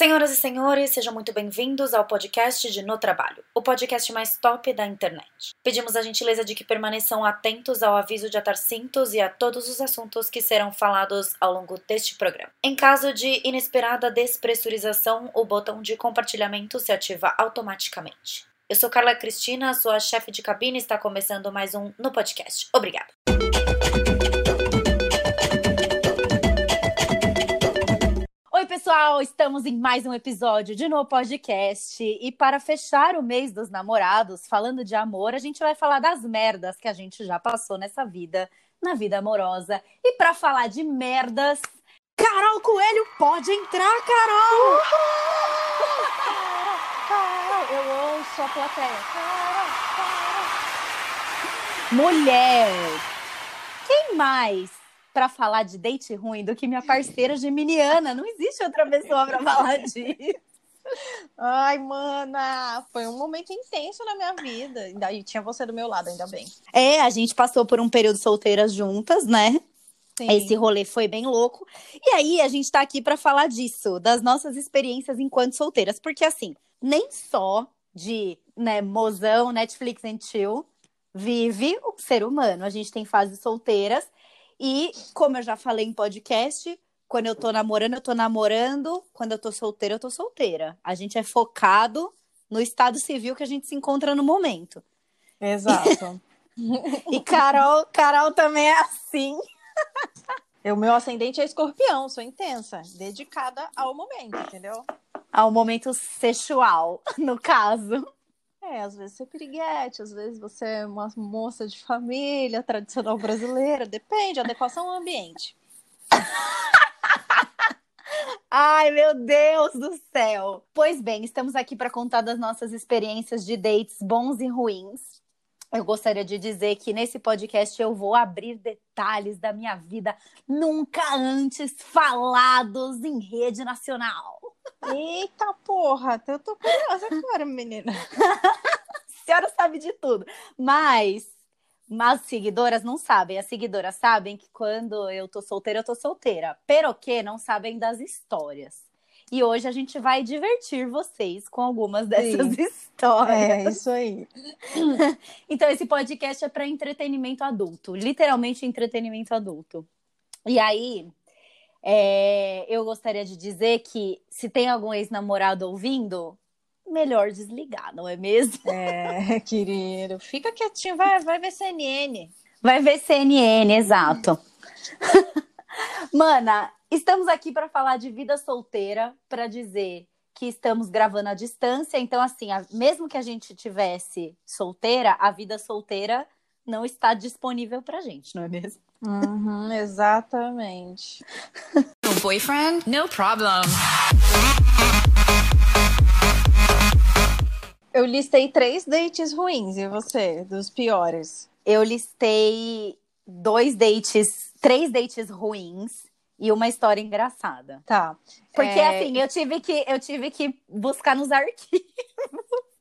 Senhoras e senhores, sejam muito bem-vindos ao podcast de No Trabalho, o podcast mais top da internet. Pedimos a gentileza de que permaneçam atentos ao aviso de atar cintos e a todos os assuntos que serão falados ao longo deste programa. Em caso de inesperada despressurização, o botão de compartilhamento se ativa automaticamente. Eu sou Carla Cristina, sua chefe de cabine, está começando mais um no podcast. Obrigada. Pessoal! Estamos em mais um episódio de No Podcast. E para fechar o mês dos namorados, falando de amor, a gente vai falar das merdas que a gente já passou nessa vida, na vida amorosa. E para falar de merdas, Carol Coelho pode entrar, Carol! Carol, eu ouço a plateia. Carol, Carol. Mulher! Quem mais para falar de date ruim do que minha parceira geminiana. Não existe outra pessoa para falar disso. Ai, mana, foi um momento intenso na minha vida. E daí tinha você do meu lado, ainda bem. É, a gente passou por um período solteiras juntas, né? Sim. Esse rolê foi bem louco. E aí, a gente tá aqui para falar disso, das nossas experiências enquanto solteiras. Porque, assim, nem só de né, mozão, Netflix and chill, vive o ser humano. A gente tem fases solteiras e, como eu já falei em podcast, quando eu tô namorando, eu tô namorando. Quando eu tô solteira, eu tô solteira. A gente é focado no estado civil que a gente se encontra no momento. Exato. e Carol, Carol também é assim. O meu ascendente é escorpião, sou intensa, dedicada ao momento, entendeu? Ao momento sexual, no caso. É, às vezes você é piriguete, às vezes você é uma moça de família tradicional brasileira, depende, adequação ao ambiente. Ai, meu Deus do céu! Pois bem, estamos aqui para contar das nossas experiências de dates bons e ruins. Eu gostaria de dizer que nesse podcast eu vou abrir detalhes da minha vida nunca antes falados em rede nacional. Eita porra, eu tô curiosa agora, menina. a senhora sabe de tudo. Mas as seguidoras não sabem. As seguidoras sabem que quando eu tô solteira, eu tô solteira. Pero que não sabem das histórias. E hoje a gente vai divertir vocês com algumas dessas Sim. histórias. É, isso aí. então, esse podcast é para entretenimento adulto literalmente entretenimento adulto. E aí, é, eu gostaria de dizer que se tem algum ex-namorado ouvindo, melhor desligar, não é mesmo? É, querido. Fica quietinho, vai, vai ver CNN. Vai ver CNN, exato. Mana, estamos aqui para falar de vida solteira, para dizer que estamos gravando à distância. Então, assim, a, mesmo que a gente tivesse solteira, a vida solteira não está disponível para gente, não é mesmo? Uhum, exatamente. No boyfriend? No problem. Eu listei três dates ruins, e você? Dos piores? Eu listei dois dates, três dates ruins e uma história engraçada. Tá. Porque é... assim, eu tive que eu tive que buscar nos arquivos.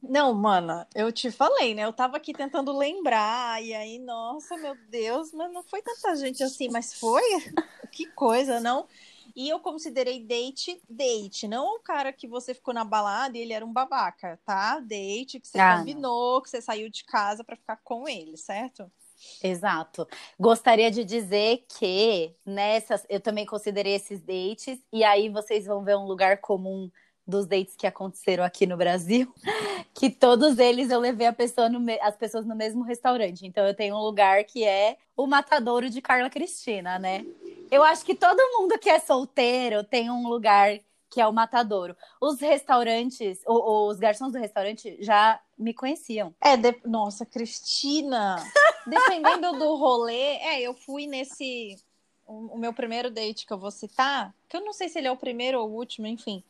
Não, mana, eu te falei, né? Eu tava aqui tentando lembrar, e aí, nossa, meu Deus, mas não foi tanta gente assim, mas foi? que coisa, não? E eu considerei date, date, não o cara que você ficou na balada e ele era um babaca, tá? Date, que você ah, combinou, não. que você saiu de casa para ficar com ele, certo? Exato. Gostaria de dizer que nessas eu também considerei esses dates, e aí vocês vão ver um lugar comum dos dates que aconteceram aqui no Brasil, que todos eles eu levei pessoa no, as pessoas no mesmo restaurante. Então eu tenho um lugar que é o Matadouro de Carla Cristina, né? Eu acho que todo mundo que é solteiro tem um lugar que é o Matadouro. Os restaurantes, os, os garçons do restaurante já me conheciam. É, de... nossa, Cristina! Dependendo do rolê, é, eu fui nesse. O, o meu primeiro date que eu vou citar, que eu não sei se ele é o primeiro ou o último, enfim.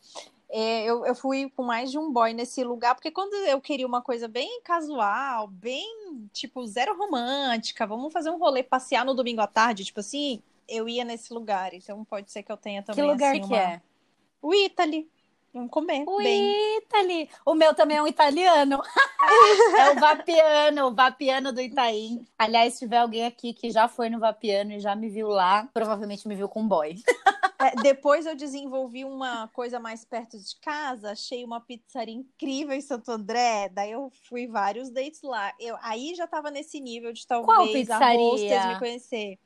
É, eu, eu fui com mais de um boy nesse lugar, porque quando eu queria uma coisa bem casual, bem, tipo, zero romântica, vamos fazer um rolê, passear no domingo à tarde, tipo assim, eu ia nesse lugar. Então pode ser que eu tenha também. Que lugar assim, que uma... é? O Italy. Vamos comer. O bem. Italy. O meu também é um italiano. é o Vapiano, o Vapiano do Itaim. Aliás, se tiver alguém aqui que já foi no Vapiano e já me viu lá, provavelmente me viu com um boy. É, depois eu desenvolvi uma coisa mais perto de casa, achei uma pizzaria incrível em Santo André, daí eu fui vários dates lá. Eu, aí já tava nesse nível de talvez Qual pizzaria? a me conhecer.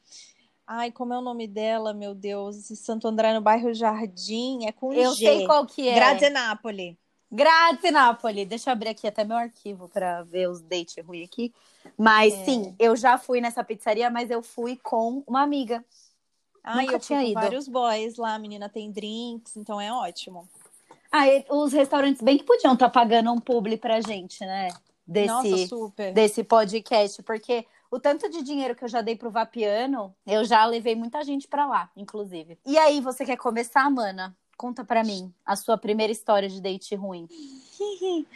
Ai, como é o nome dela, meu Deus? Santo André no bairro Jardim, é com Eu G. sei qual que é. Grazie Napoli. Grazie, Napoli. Deixa eu abrir aqui até meu arquivo para ver os dates ruins aqui. Mas É. sim, eu já fui nessa pizzaria, mas eu fui com uma amiga. Ai, Nunca eu tinha ido. vários boys lá, a menina tem drinks, então é ótimo. Ah, e os restaurantes bem que podiam estar pagando um publi pra gente, né? Desse, Nossa, super. desse podcast, porque o tanto de dinheiro que eu já dei pro Vapiano, eu já levei muita gente pra lá, inclusive. E aí, você quer começar, mana? Conta pra mim a sua primeira história de date ruim.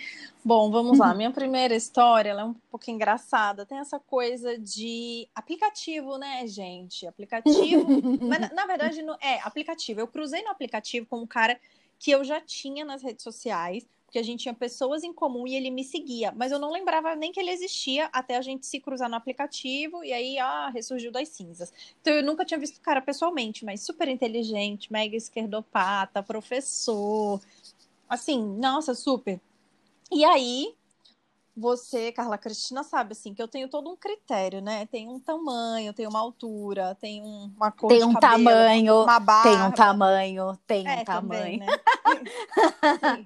Bom, vamos lá. Minha primeira história é um pouco engraçada. Tem essa coisa de aplicativo, né, gente? Aplicativo. Mas na, na verdade, não, é aplicativo. Eu cruzei no aplicativo com um cara que eu já tinha nas redes sociais, porque a gente tinha pessoas em comum e ele me seguia, mas eu não lembrava nem que ele existia até a gente se cruzar no aplicativo e aí, ah, ressurgiu das cinzas. Então eu nunca tinha visto o cara pessoalmente, mas super inteligente, mega esquerdopata, professor. Assim, nossa, super. E aí, você, Carla Cristina, sabe assim que eu tenho todo um critério, né? Tem um tamanho, tem uma altura, tem um- uma cor Tem um cabelo, tamanho, uma barba. tem um tamanho, tem É, um tamanho. também, né?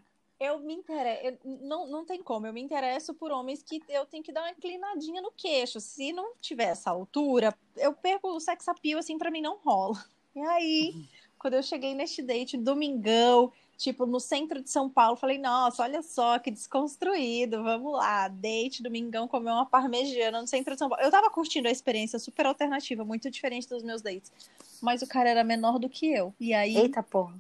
Eu me interesso, não, não tem como, eu me interesso por homens que eu tenho que dar uma inclinadinha no queixo. Se não tiver essa altura, eu perco o sex appeal, assim, pra mim não rola. E aí, quando eu cheguei neste date, domingão, tipo, no centro de São Paulo, falei, nossa, olha só que desconstruído, vamos lá, date, domingão, comer uma parmegiana no centro de São Paulo. Eu tava curtindo a experiência super alternativa, muito diferente dos meus dates. Mas o cara era menor do que eu. E aí, Eita porra.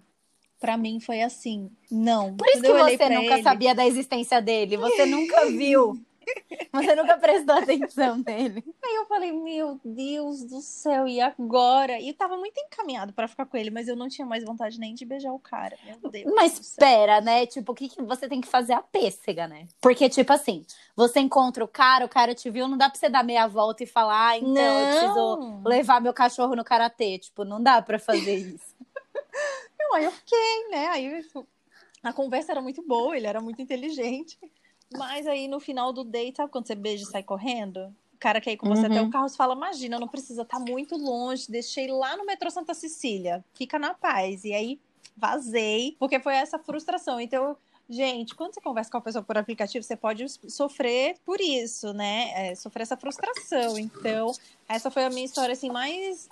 Pra mim foi assim, não. Por isso Quando que eu você nunca ele- sabia da existência dele, você nunca viu. Você nunca prestou atenção nele. Aí eu falei, meu Deus do céu, e agora? E tava muito encaminhado pra ficar com ele, mas eu não tinha mais vontade nem de beijar o cara. Meu Deus. Mas espera, né? Tipo, o que, que você tem que fazer a pêssega, né? Porque, tipo assim, você encontra o cara, o cara te viu, não dá pra você dar meia volta e falar, ah, então eu preciso Não. levar meu cachorro no karatê. Tipo, não dá pra fazer isso. Não, aí eu fiquei, né? Aí a conversa era muito boa, ele era muito inteligente. Mas aí no final do date, sabe quando você beija e sai correndo? O cara quer ir com você Uhum. até o carro, você fala, imagina, não precisa, tá muito longe, deixei lá no metrô Santa Cecília, fica na paz. E aí vazei, porque foi essa frustração. Então, gente, quando você conversa com a pessoa por aplicativo, você pode sofrer por isso, né? É, sofrer essa frustração. Então, essa foi a minha história, assim, mais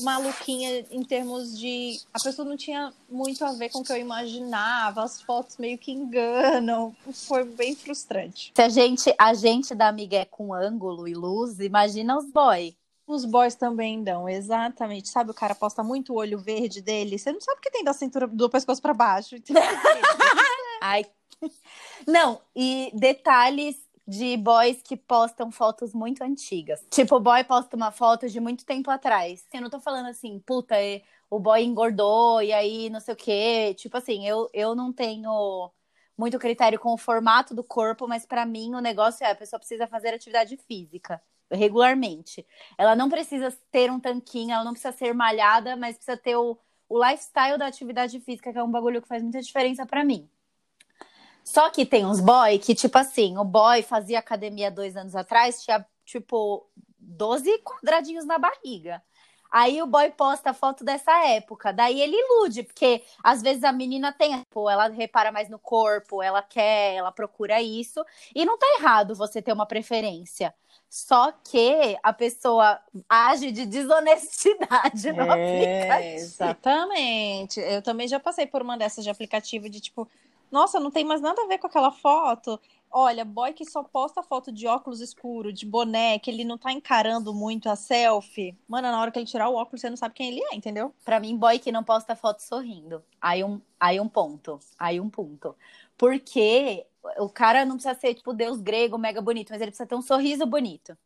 maluquinha em termos de. A pessoa não tinha muito a ver com o que eu imaginava, as fotos meio que enganam. Foi bem frustrante. Se a gente, a gente dá migué com ângulo e luz, imagina os boy. Os boys também dão, exatamente. Sabe, o cara posta muito o olho verde dele, você não sabe o que tem da cintura do pescoço pra baixo. Ai. Não, e detalhes de boys que postam fotos muito antigas. Tipo, o boy posta uma foto de muito tempo atrás. Eu não tô falando assim, puta, é, o boy engordou e aí não sei o quê. Tipo assim, eu, eu não tenho muito critério com o formato do corpo, mas pra mim o negócio é a pessoa precisa fazer atividade física regularmente. Ela não precisa ter um tanquinho, ela não precisa ser malhada, mas precisa ter o, o lifestyle da atividade física, que é um bagulho que faz muita diferença pra mim. Só que tem uns boy que, tipo assim, o boy fazia academia dois anos atrás, tinha, tipo, 12 quadradinhos na barriga. Aí o boy posta a foto dessa época. Daí ele ilude, porque às vezes a menina tem, pô, ela repara mais no corpo, ela quer, ela procura isso. E não tá errado você ter uma preferência. Só que a pessoa age de desonestidade no É, aplicativo. exatamente. Eu também já passei por uma dessas de aplicativo de tipo, nossa, não tem mais nada a ver com aquela foto. Olha, boy que só posta foto de óculos escuro, de boné, que ele não tá encarando muito a selfie. Mano, na hora que ele tirar o óculos, você não sabe quem ele é, entendeu? Pra mim, boy que não posta foto sorrindo. Aí um, aí um ponto. Aí um ponto. Porque o cara não precisa ser, tipo, deus grego, mega bonito, mas ele precisa ter um sorriso bonito.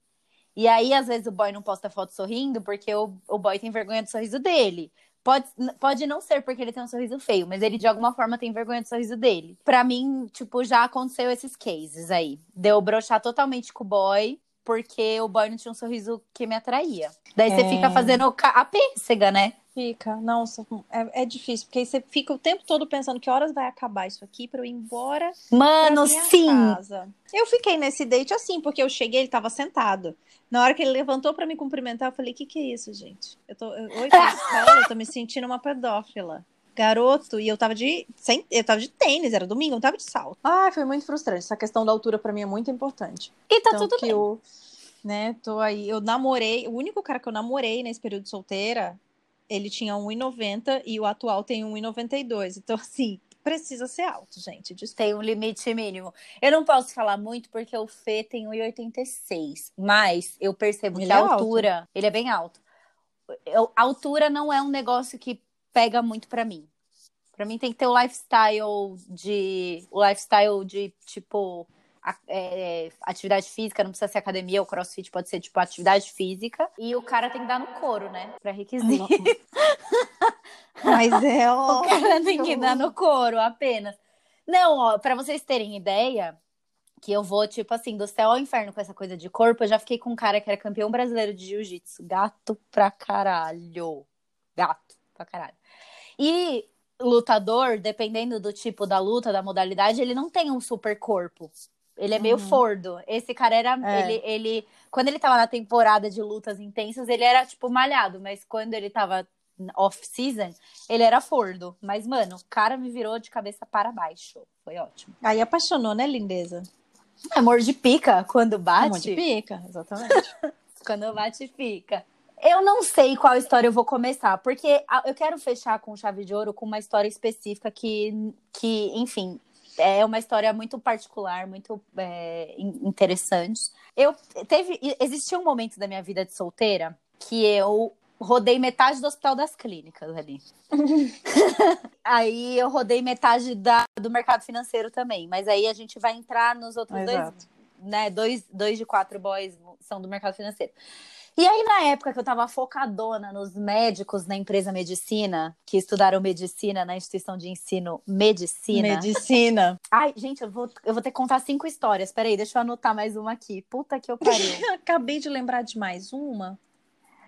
E aí, às vezes, o boy não posta foto sorrindo porque o, o boy tem vergonha do sorriso dele. Pode, pode não ser porque ele tem um sorriso feio, mas ele de alguma forma tem vergonha do sorriso dele. Pra mim, tipo, já aconteceu esses cases aí. Deu broxar totalmente com o boy, porque o boy não tinha um sorriso que me atraía. Daí você É. fica fazendo a pêssega, né? Fica, não, é, é difícil, porque aí você fica o tempo todo pensando que horas vai acabar isso aqui pra eu ir embora. Mano, sim! Casa. Eu fiquei nesse date assim, porque eu cheguei, ele tava sentado. Na hora que ele levantou para me cumprimentar, eu falei: que que é isso, gente? Eu tô, eu, oi, eu tô me sentindo uma pedófila. Garoto, e eu tava de. Sem, eu tava de tênis, era domingo, eu tava de salto. Ah, foi muito frustrante. Essa questão da altura para mim é muito importante. E tá então, tudo bem. Eu, né, tô aí. Eu namorei, o único cara que eu namorei nesse período solteira ele tinha 1,90 e o atual tem 1,92. Então, assim, precisa ser alto, gente. Desculpa. Tem um limite mínimo. Eu não posso falar muito porque o Fê tem 1,86. Mas eu percebo ele que a é altura, alto. ele é bem alto. A altura não é um negócio que pega muito para mim. Para mim tem que ter o lifestyle de o lifestyle de tipo é, atividade física, não precisa ser academia ou crossfit, pode ser tipo atividade física. E o cara tem que dar no couro, né? Pra requisito. Mas é ó. O cara tem que dar no couro apenas. Não, ó, pra vocês terem ideia, que eu vou, tipo assim, do céu ao inferno com essa coisa de corpo, eu já fiquei com um cara que era campeão brasileiro de jiu-jitsu. Gato pra caralho. Gato pra caralho. E lutador, dependendo do tipo da luta, da modalidade, ele não tem um super corpo. Ele é meio uhum. fordo. Esse cara era. É. Ele, ele. Quando ele tava na temporada de lutas intensas, ele era, tipo, malhado. Mas quando ele tava off-season, ele era fordo. Mas, mano, o cara me virou de cabeça para baixo. Foi ótimo. Aí apaixonou, né, lindeza? Amor de pica, quando bate. Amor de pica, exatamente. quando bate, fica. Eu não sei qual história eu vou começar, porque eu quero fechar com chave de ouro com uma história específica que, que enfim, é uma história muito particular, muito é, interessante. Eu teve, existia um momento da minha vida de solteira que eu rodei metade do Hospital das Clínicas ali. aí eu rodei metade da, do mercado financeiro também, mas aí a gente vai entrar nos outros Exato. dois, né? Dois, dois de quatro boys são do mercado financeiro. E aí, na época que eu tava focadona nos médicos na empresa medicina, que estudaram medicina na instituição de ensino medicina. Medicina. Ai, gente, eu vou, eu vou ter que contar cinco histórias. Peraí, deixa eu anotar mais uma aqui. Puta que eu pariu. Acabei de lembrar de mais uma.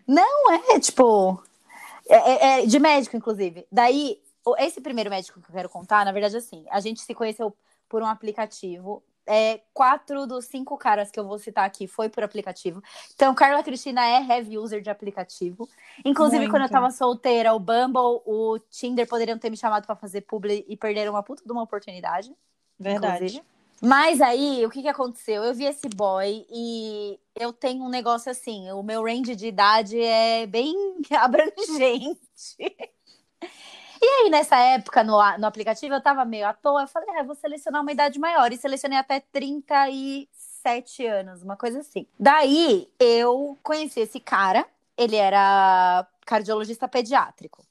Não, é, tipo. É, é, é de médico, inclusive. Daí, esse primeiro médico que eu quero contar, na verdade, assim, a gente se conheceu por um aplicativo é, quatro dos cinco caras que eu vou citar aqui foi por aplicativo. Então, Carla Cristina é heavy user de aplicativo. Inclusive, Muito. quando eu tava solteira, o Bumble, o Tinder poderiam ter me chamado para fazer publi e perderam uma puta de uma oportunidade. Verdade. Inclusive. Mas aí, o que que aconteceu? Eu vi esse boy e eu tenho um negócio assim, o meu range de idade é bem abrangente. E aí, nessa época, no, no aplicativo, eu tava meio à toa. Eu falei, ah, vou selecionar uma idade maior. E selecionei até 37 anos, uma coisa assim. Daí, eu conheci esse cara. Ele era cardiologista pediátrico.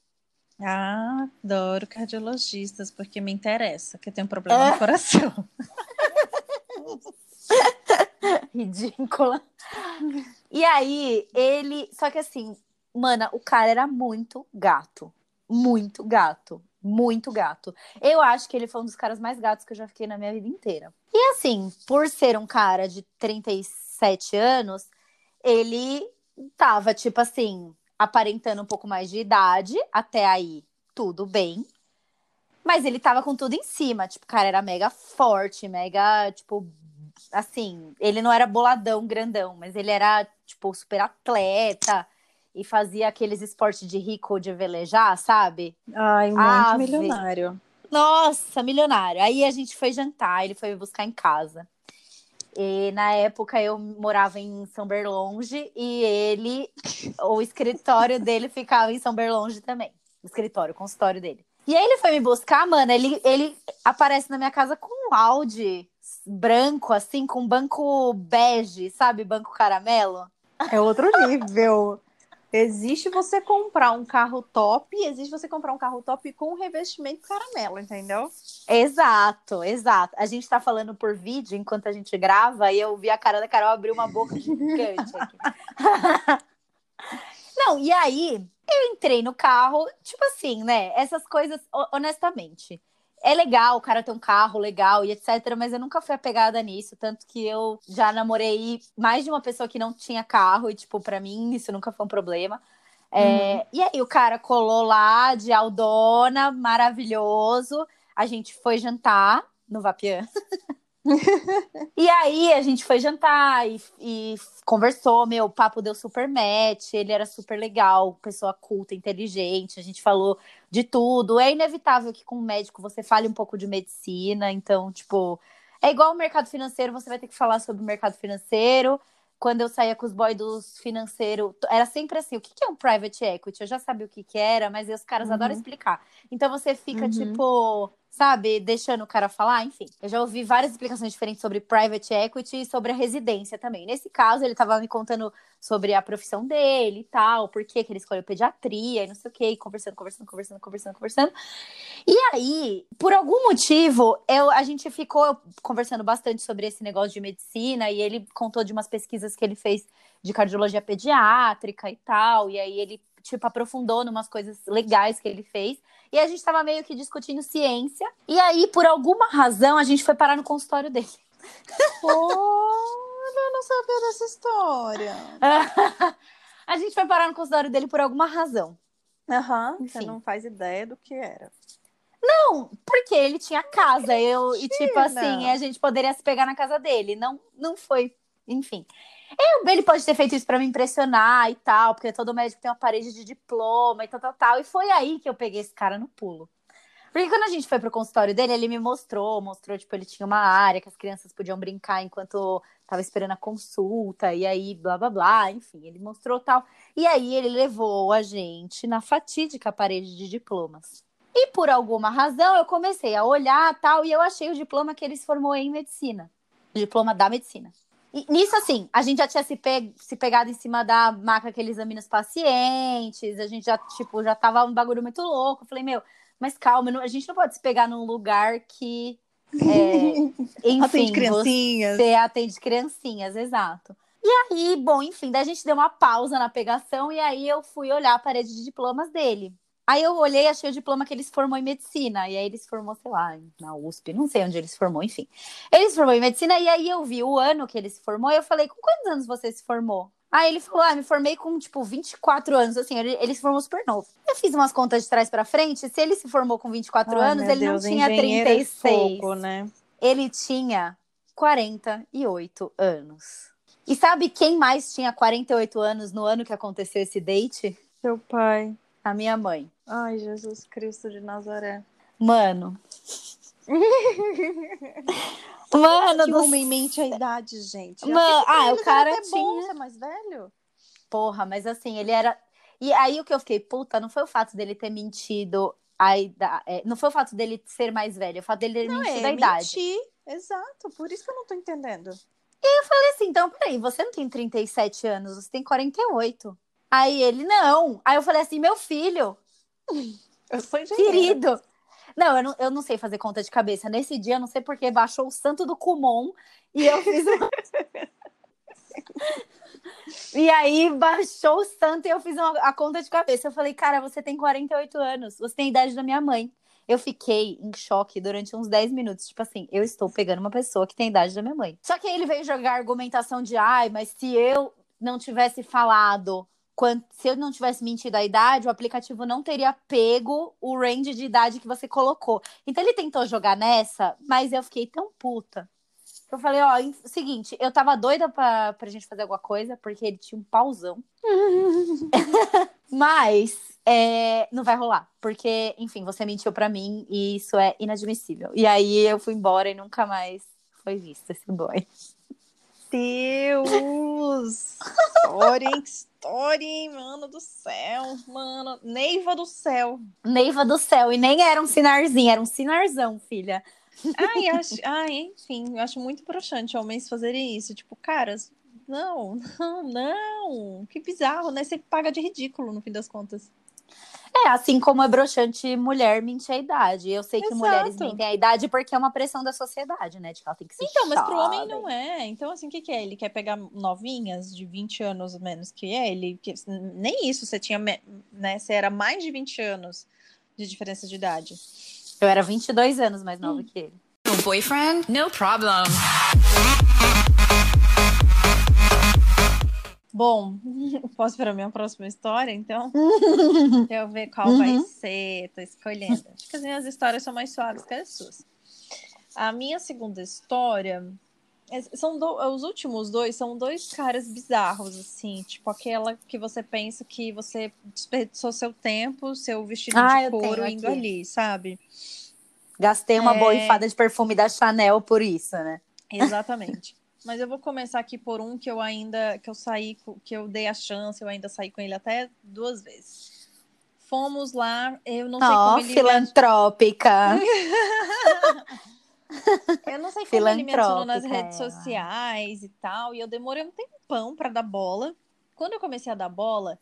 Ah, adoro cardiologistas, porque me interessa, que eu tenho um problema é. no coração. Ridícula. E aí, ele. Só que assim, mana, o cara era muito gato muito gato. Muito gato. Eu acho que ele foi um dos caras mais gatos que eu já fiquei na minha vida inteira. E assim, por ser um cara de 37 anos, ele tava, tipo assim, aparentando um pouco mais de idade. Até aí, tudo bem. Mas ele tava com tudo em cima. Tipo, cara era mega forte, mega, tipo, assim, ele não era boladão, grandão, mas ele era, tipo, super atleta e fazia aqueles esportes de rico de velejar, sabe? Ai, muito Ave. milionário. Nossa, milionário. Aí a gente foi jantar, ele foi me buscar em casa. E na época eu morava em São Berlonge e ele, o escritório dele ficava em São Berlonge também. O escritório, o consultório dele. E aí ele foi me buscar, mano, ele, ele aparece na minha casa com um Audi branco, assim, com banco bege, sabe? Banco caramelo. É outro nível. Existe você comprar um carro top existe você comprar um carro top com revestimento caramelo, entendeu? Exato, exato. A gente tá falando por vídeo enquanto a gente grava e eu vi a cara da Carol abrir uma boca gigante aqui. Não, e aí eu entrei no carro, tipo assim, né? Essas coisas, honestamente é legal o cara ter um carro legal e etc, mas eu nunca fui apegada nisso, tanto que eu já namorei mais de uma pessoa que não tinha carro e tipo, para mim isso nunca foi um problema. É, uhum. E aí o cara colou lá de Aldona, maravilhoso. A gente foi jantar no Vapian. e aí a gente foi jantar e, e, conversou, meu, o papo deu super match, ele era super legal, pessoa culta, inteligente, a gente falou de tudo. É inevitável que com o médico você fale um pouco de medicina, então, tipo, é igual o mercado financeiro, você vai ter que falar sobre o mercado financeiro. Quando eu saía com os boys dos financeiros, era sempre assim: o que é um private equity? Eu já sabia o que, que era, mas os caras uhum. adoram explicar. Então você fica, uhum. tipo, sabe, deixando o cara falar, enfim. Eu já ouvi várias explicações diferentes sobre private equity e sobre a residência também. Nesse caso, ele estava me contando sobre a profissão dele e tal, por que ele escolheu pediatria e não sei o quê, conversando, conversando, conversando, conversando, conversando. E aí, por algum motivo, eu, a gente ficou conversando bastante sobre esse negócio de medicina e ele contou de umas pesquisas que ele fez de cardiologia pediátrica e tal, e aí ele tipo, aprofundou numas coisas legais que ele fez. E a gente estava meio que discutindo ciência. E aí, por alguma razão, a gente foi parar no consultório dele. Olha, eu não sabia dessa história. a gente foi parar no consultório dele por alguma razão. Aham, uhum, você não faz ideia do que era. Não, porque ele tinha casa, eu e tipo assim, a gente poderia se pegar na casa dele. Não, não foi, enfim. Eu, ele pode ter feito isso para me impressionar e tal, porque todo médico tem uma parede de diploma e tal, tal, tal. E foi aí que eu peguei esse cara no pulo. Porque quando a gente foi pro consultório dele, ele me mostrou, mostrou, tipo, ele tinha uma área que as crianças podiam brincar enquanto tava esperando a consulta, e aí blá blá blá, enfim, ele mostrou tal. E aí ele levou a gente na fatídica parede de diplomas. E por alguma razão eu comecei a olhar tal, e eu achei o diploma que ele se formou em medicina. O diploma da medicina. E nisso, assim, a gente já tinha se, pe se pegado em cima da maca que ele examina os pacientes, a gente já, tipo, já tava um bagulho muito louco. Eu falei, meu, mas calma, não, a gente não pode se pegar num lugar que. É, enfim, atende criancinhas. Você atende criancinhas, exato. E aí, bom, enfim, daí a gente deu uma pausa na pegação e aí eu fui olhar a parede de diplomas dele. Aí eu olhei, achei o diploma que ele se formou em medicina. E aí ele se formou, sei lá, na USP, não sei onde ele se formou, enfim. Ele se formou em medicina e aí eu vi o ano que ele se formou e eu falei, com quantos anos você se formou? Aí ele falou, ah, me formei com, tipo, 24 anos, assim, ele, ele se formou super novo. Eu fiz umas contas de trás para frente, se ele se formou com 24 Ai, anos, ele Deus, não tinha 36. Fogo, né? Ele tinha 48 anos. E sabe quem mais tinha 48 anos no ano que aconteceu esse date? Seu pai. A minha mãe. Ai, Jesus Cristo de Nazaré. Mano. Mano, do... homem mente a idade, gente. Mano, ah, o cara tinha... bom ser mais velho? Porra, mas assim, ele era... E aí o que eu fiquei, puta, não foi o fato dele ter mentido a idade... É, não foi o fato dele ser mais velho, é o fato dele ter não, mentido é, a idade. Mentir. Exato, por isso que eu não tô entendendo. E eu falei assim, então, peraí, você não tem 37 anos, você tem 48. Aí ele, não. Aí eu falei assim, meu filho, eu sou Querido. Não eu, não, eu não sei fazer conta de cabeça. Nesse dia, eu não sei porque baixou o santo do Kumon e eu fiz. e aí baixou o santo e eu fiz uma, a conta de cabeça. Eu falei, cara, você tem 48 anos, você tem a idade da minha mãe. Eu fiquei em choque durante uns 10 minutos. Tipo assim, eu estou pegando uma pessoa que tem a idade da minha mãe. Só que aí ele veio jogar argumentação de, ai, mas se eu não tivesse falado quando, se eu não tivesse mentido a idade, o aplicativo não teria pego o range de idade que você colocou. Então ele tentou jogar nessa, mas eu fiquei tão puta. Eu falei, ó, seguinte, eu tava doida pra, pra gente fazer alguma coisa, porque ele tinha um pauzão. mas é, não vai rolar, porque, enfim, você mentiu pra mim e isso é inadmissível. E aí eu fui embora e nunca mais foi visto esse boy. Deus! História, hein? Mano do céu, mano. Neiva do céu. Neiva do céu. E nem era um sinarzinho, era um sinarzão, filha. Ai, acho, ai, enfim, eu acho muito broxante homens fazerem isso. Tipo, caras, não, não, não. Que bizarro, né? Você paga de ridículo no fim das contas. É, assim como é broxante mulher mentir a idade. Eu sei que Exato. mulheres mentem a idade porque é uma pressão da sociedade, né? De que ela tem que se Então, mas pro homem não é. Então, assim, o que, que é? Ele quer pegar novinhas de 20 anos menos que ele? Que, nem isso, você tinha, né? Você era mais de 20 anos de diferença de idade. Eu era 22 anos mais nova hum. que ele. Boyfriend? No problem. Bom, posso para a minha próxima história, então? Deixa eu ver qual uhum. vai ser. Tô escolhendo. Acho que as minhas histórias são mais suaves que as suas. A minha segunda história é, são do, os últimos dois são dois caras bizarros, assim, tipo aquela que você pensa que você desperdiçou seu tempo, seu vestido ah, de couro indo aqui. ali, sabe? Gastei uma é... borrifada de perfume da Chanel por isso, né? Exatamente. Mas eu vou começar aqui por um que eu ainda, que eu saí, que eu dei a chance, eu ainda saí com ele até duas vezes. Fomos lá, eu não sei oh, como ele... filantrópica! eu não sei como ele me adicionou nas redes sociais e tal, e eu demorei um tempão para dar bola. Quando eu comecei a dar bola,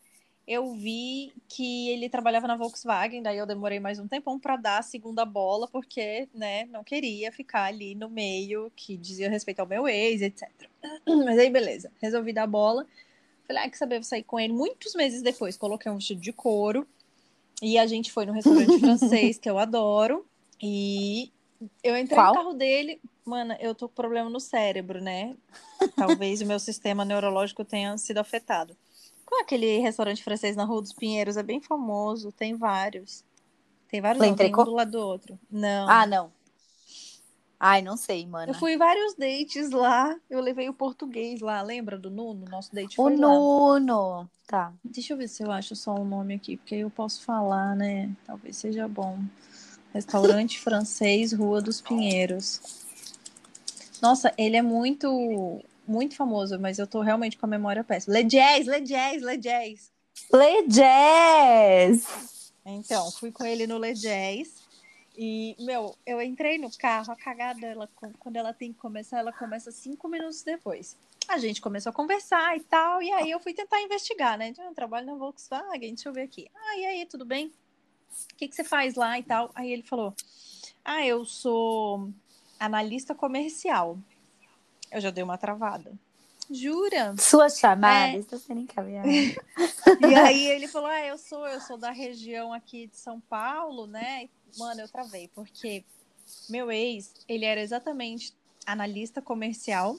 eu vi que ele trabalhava na Volkswagen, daí eu demorei mais um tempão para dar a segunda bola, porque, né, não queria ficar ali no meio que dizia respeito ao meu ex, etc. Mas aí, beleza, resolvi dar a bola. Falei, ah, que saber, vou sair com ele. Muitos meses depois, coloquei um vestido de couro e a gente foi no restaurante francês, que eu adoro, e eu entrei Qual? no carro dele, mano, eu tô com problema no cérebro, né? Talvez o meu sistema neurológico tenha sido afetado. Qual é aquele restaurante francês na Rua dos Pinheiros? É bem famoso, tem vários. Tem vários, não, tem um do lado do outro. Não. Ah, não. Ai, não sei, mano. Eu fui vários dates lá. Eu levei o português lá. Lembra do Nuno? Nosso date o foi Nuno. Lá. Tá. Deixa eu ver se eu acho só o nome aqui, porque aí eu posso falar, né? Talvez seja bom. Restaurante francês, Rua dos Pinheiros. Nossa, ele é muito muito famoso, mas eu tô realmente com a memória péssima. Le Jazz, Le Jazz, Le Jazz. Le Jazz! Então, fui com ele no Le Jazz. E, meu, eu entrei no carro, a cagada dela, quando ela tem que começar, ela começa cinco minutos depois. A gente começou a conversar e tal, e aí eu fui tentar investigar, né? Eu trabalho na Volkswagen, deixa eu ver aqui. Ah, e aí, tudo bem? O que, que você faz lá e tal? Aí ele falou: Ah, eu sou analista comercial. Eu já dei uma travada. Jura? Suas chamadas, é. estou sendo encaminhada. e aí ele falou: Ah, eu sou, eu sou da região aqui de São Paulo, né? Mano, eu travei, porque meu ex, ele era exatamente analista comercial,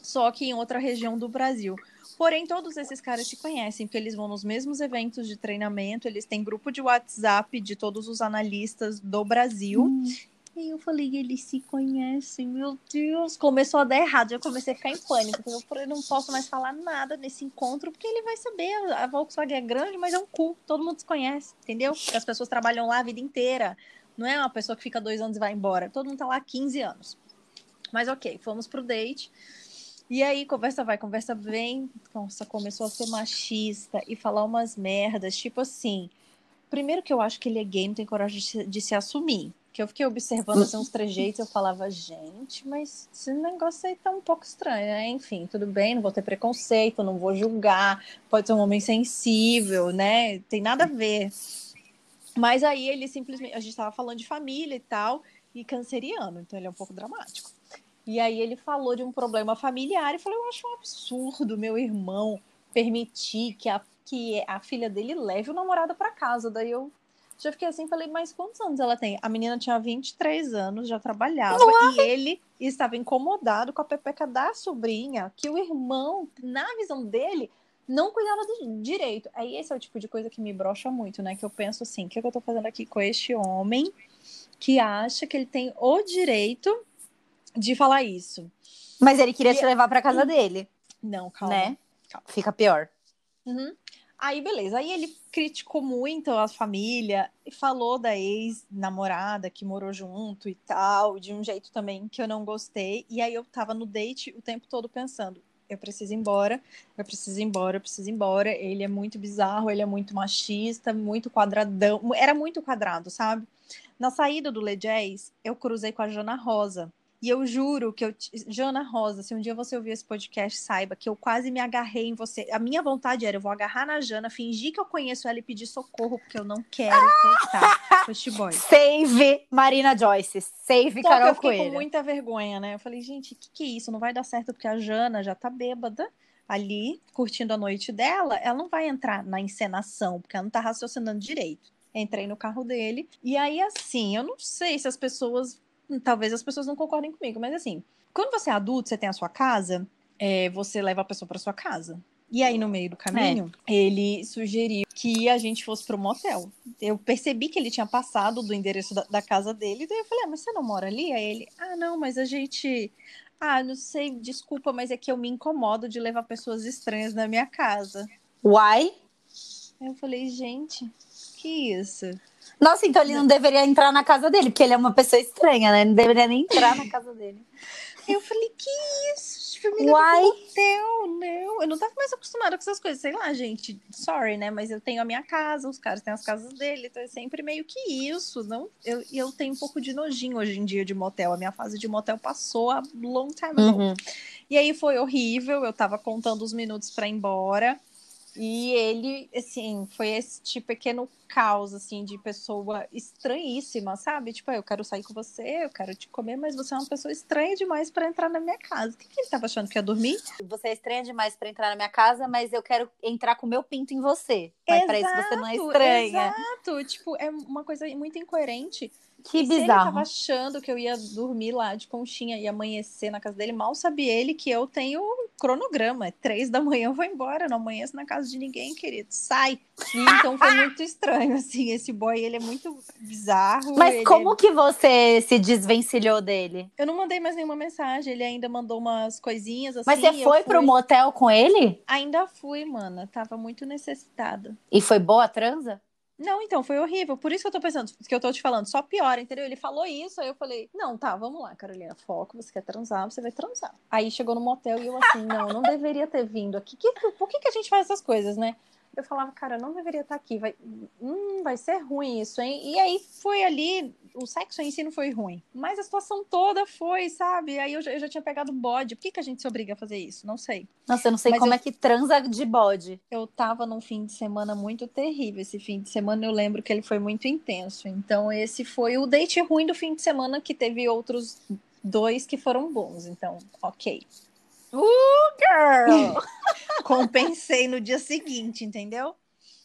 só que em outra região do Brasil. Porém, todos esses caras te conhecem, porque eles vão nos mesmos eventos de treinamento, eles têm grupo de WhatsApp de todos os analistas do Brasil. Hum. E eu falei, eles se conhecem, meu Deus. Começou a dar errado, eu comecei a ficar em pânico. Eu não posso mais falar nada nesse encontro, porque ele vai saber. A Volkswagen é grande, mas é um cu. Todo mundo se conhece, entendeu? Porque as pessoas trabalham lá a vida inteira. Não é uma pessoa que fica dois anos e vai embora. Todo mundo tá lá há 15 anos. Mas ok, fomos pro date. E aí, conversa vai, conversa vem. Nossa, começou a ser machista e falar umas merdas. Tipo assim, primeiro que eu acho que ele é gay, não tem coragem de se assumir. Que eu fiquei observando assim, uns trejeitos eu falava, gente, mas esse negócio aí tá um pouco estranho, né? Enfim, tudo bem, não vou ter preconceito, não vou julgar, pode ser um homem sensível, né? Tem nada a ver. Mas aí ele simplesmente. A gente tava falando de família e tal, e canceriano, então ele é um pouco dramático. E aí ele falou de um problema familiar e falou: Eu acho um absurdo meu irmão permitir que a, que a filha dele leve o namorado para casa. Daí eu já fiquei assim, falei, mas quantos anos ela tem? A menina tinha 23 anos, já trabalhava, e ele estava incomodado com a pepeca da sobrinha, que o irmão, na visão dele, não cuidava do direito. Aí esse é o tipo de coisa que me brocha muito, né? Que eu penso assim, o que, é que eu tô fazendo aqui com este homem que acha que ele tem o direito de falar isso. Mas ele queria e... te levar para casa dele. Não, calma. Né? Calma. Fica pior. Uhum. Aí, beleza. Aí ele criticou muito a família e falou da ex-namorada que morou junto e tal, de um jeito também que eu não gostei. E aí eu tava no date o tempo todo pensando: eu preciso ir embora, eu preciso ir embora, eu preciso ir embora. Ele é muito bizarro, ele é muito machista, muito quadradão. Era muito quadrado, sabe? Na saída do Le Jazz, eu cruzei com a Jana Rosa, e eu juro que eu. Jana Rosa, se um dia você ouvir esse podcast, saiba que eu quase me agarrei em você. A minha vontade era: eu vou agarrar na Jana, fingir que eu conheço ela e pedir socorro, porque eu não quero voltar boy. Save Marina Joyce. Save Só Carol que eu fiquei Coelho. com muita vergonha, né? Eu falei, gente, o que, que é isso? Não vai dar certo, porque a Jana já tá bêbada ali, curtindo a noite dela. Ela não vai entrar na encenação, porque ela não tá raciocinando direito. Entrei no carro dele. E aí, assim, eu não sei se as pessoas talvez as pessoas não concordem comigo, mas assim, quando você é adulto, você tem a sua casa, é, você leva a pessoa para sua casa. E aí, no meio do caminho, é. ele sugeriu que a gente fosse pro motel. Eu percebi que ele tinha passado do endereço da, da casa dele, daí eu falei, ah, mas você não mora ali? Aí ele, ah, não, mas a gente. Ah, não sei, desculpa, mas é que eu me incomodo de levar pessoas estranhas na minha casa. Why? Eu falei, gente, que isso? Nossa, então ele não deveria entrar na casa dele, porque ele é uma pessoa estranha, né? Não deveria nem entrar na casa dele. Eu falei, que isso? Me Uai. hotel, não. Eu não tava mais acostumada com essas coisas. Sei lá, gente, sorry, né? Mas eu tenho a minha casa, os caras têm as casas dele, então é sempre meio que isso. Não, eu, eu tenho um pouco de nojinho hoje em dia de motel. A minha fase de motel passou há long time ago. Uhum. E aí foi horrível, eu tava contando os minutos para ir embora. E ele, assim, foi este pequeno caos, assim, de pessoa estranhíssima, sabe? Tipo, eu quero sair com você, eu quero te comer, mas você é uma pessoa estranha demais para entrar na minha casa. O que, que ele tava achando que ia dormir? Você é estranha demais para entrar na minha casa, mas eu quero entrar com o meu pinto em você. Mas para isso você não é estranha. Exato, tipo, é uma coisa muito incoerente. Que bizarro. Se ele tava achando que eu ia dormir lá de conchinha e amanhecer na casa dele, mal sabia ele que eu tenho cronograma. É três da manhã eu vou embora, não amanheço na casa de ninguém, querido. Sai! Então foi muito estranho, assim, esse boy, ele é muito bizarro. Mas como é... que você se desvencilhou dele? Eu não mandei mais nenhuma mensagem, ele ainda mandou umas coisinhas assim. Mas você foi fui... pro motel com ele? Ainda fui, mano. Tava muito necessitada. E foi boa a transa? Não, então, foi horrível. Por isso que eu tô pensando, que eu tô te falando, só piora, entendeu? Ele falou isso, aí eu falei, não, tá, vamos lá, Carolina, foco, você quer transar, você vai transar. Aí chegou no motel e eu assim, não, não deveria ter vindo aqui. Que, por que, que a gente faz essas coisas, né? Eu falava, cara, não deveria estar aqui, vai, hum, vai ser ruim isso, hein? E aí foi ali, o sexo em si não foi ruim, mas a situação toda foi, sabe? Aí eu já, eu já tinha pegado bode. Por que, que a gente se obriga a fazer isso? Não sei. Nossa, eu não sei mas como eu, é que transa de bode. Eu tava num fim de semana muito terrível. Esse fim de semana eu lembro que ele foi muito intenso. Então, esse foi o date ruim do fim de semana, que teve outros dois que foram bons. Então, ok. Uh, girl! Compensei no dia seguinte, entendeu?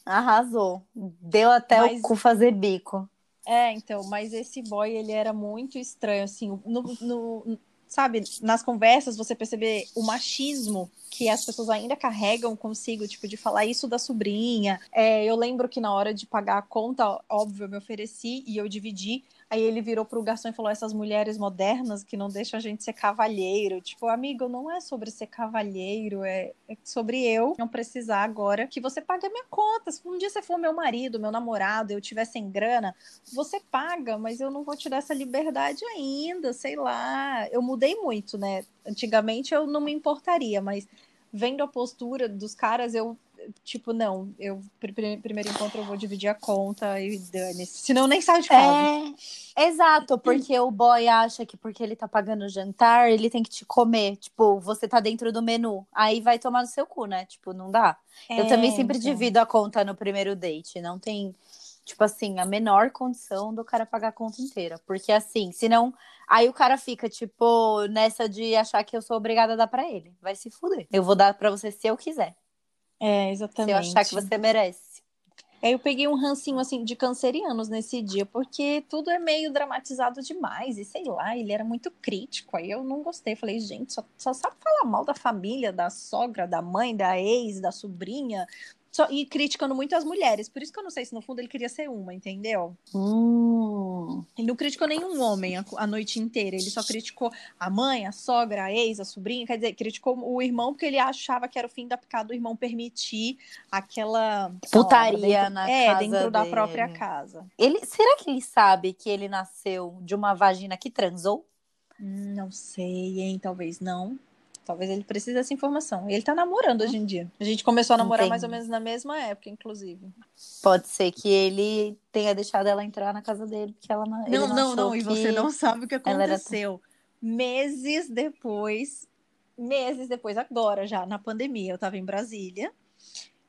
Arrasou. Deu até mas... o cu fazer bico. É, então, mas esse boy, ele era muito estranho, assim, no, no, sabe, nas conversas você perceber o machismo que as pessoas ainda carregam consigo, tipo, de falar isso da sobrinha. É, eu lembro que na hora de pagar a conta, óbvio, eu me ofereci e eu dividi, Aí ele virou pro garçom e falou: essas mulheres modernas que não deixam a gente ser cavalheiro. Tipo, amigo, não é sobre ser cavalheiro, é, é sobre eu não precisar agora que você pague a minha conta. Se um dia você for meu marido, meu namorado, eu tiver sem grana, você paga, mas eu não vou te dar essa liberdade ainda, sei lá. Eu mudei muito, né? Antigamente eu não me importaria, mas vendo a postura dos caras, eu tipo, não, eu primeiro encontro eu vou dividir a conta e dane-se. Senão nem sai de casa. É, exato, porque o boy acha que porque ele tá pagando o jantar, ele tem que te comer. Tipo, você tá dentro do menu. Aí vai tomar no seu cu, né? Tipo, não dá. É, eu também sempre então. divido a conta no primeiro date. Não tem, tipo assim, a menor condição do cara pagar a conta inteira. Porque assim, senão. Aí o cara fica, tipo, nessa de achar que eu sou obrigada a dar pra ele. Vai se fuder. Eu vou dar pra você se eu quiser. É, exatamente. Se eu achar que você merece. Aí eu peguei um rancinho assim de cancerianos nesse dia, porque tudo é meio dramatizado demais, e sei lá, ele era muito crítico. Aí eu não gostei. Falei, gente, só, só sabe falar mal da família, da sogra, da mãe, da ex, da sobrinha. Só, e criticando muito as mulheres. Por isso que eu não sei se no fundo ele queria ser uma, entendeu? Hum. Ele não criticou nenhum homem a, a, noite inteira. Ele só criticou a mãe, a sogra, a ex, a sobrinha. Quer dizer, criticou o irmão porque ele achava que era o fim da picada do irmão permitir aquela putaria dentro, na é, casa. dentro dele. da própria casa. Ele, será que ele sabe que ele nasceu de uma vagina que transou? Não sei, hein? Talvez não. Talvez ele precise dessa informação. E ele tá namorando hoje em dia. A gente começou a namorar Entendi. mais ou menos na mesma época, inclusive. Pode ser que ele tenha deixado ela entrar na casa dele, porque ela não. Não, não, não. E você não sabe o que aconteceu. Era... Meses depois, meses depois, agora já, na pandemia, eu tava em Brasília.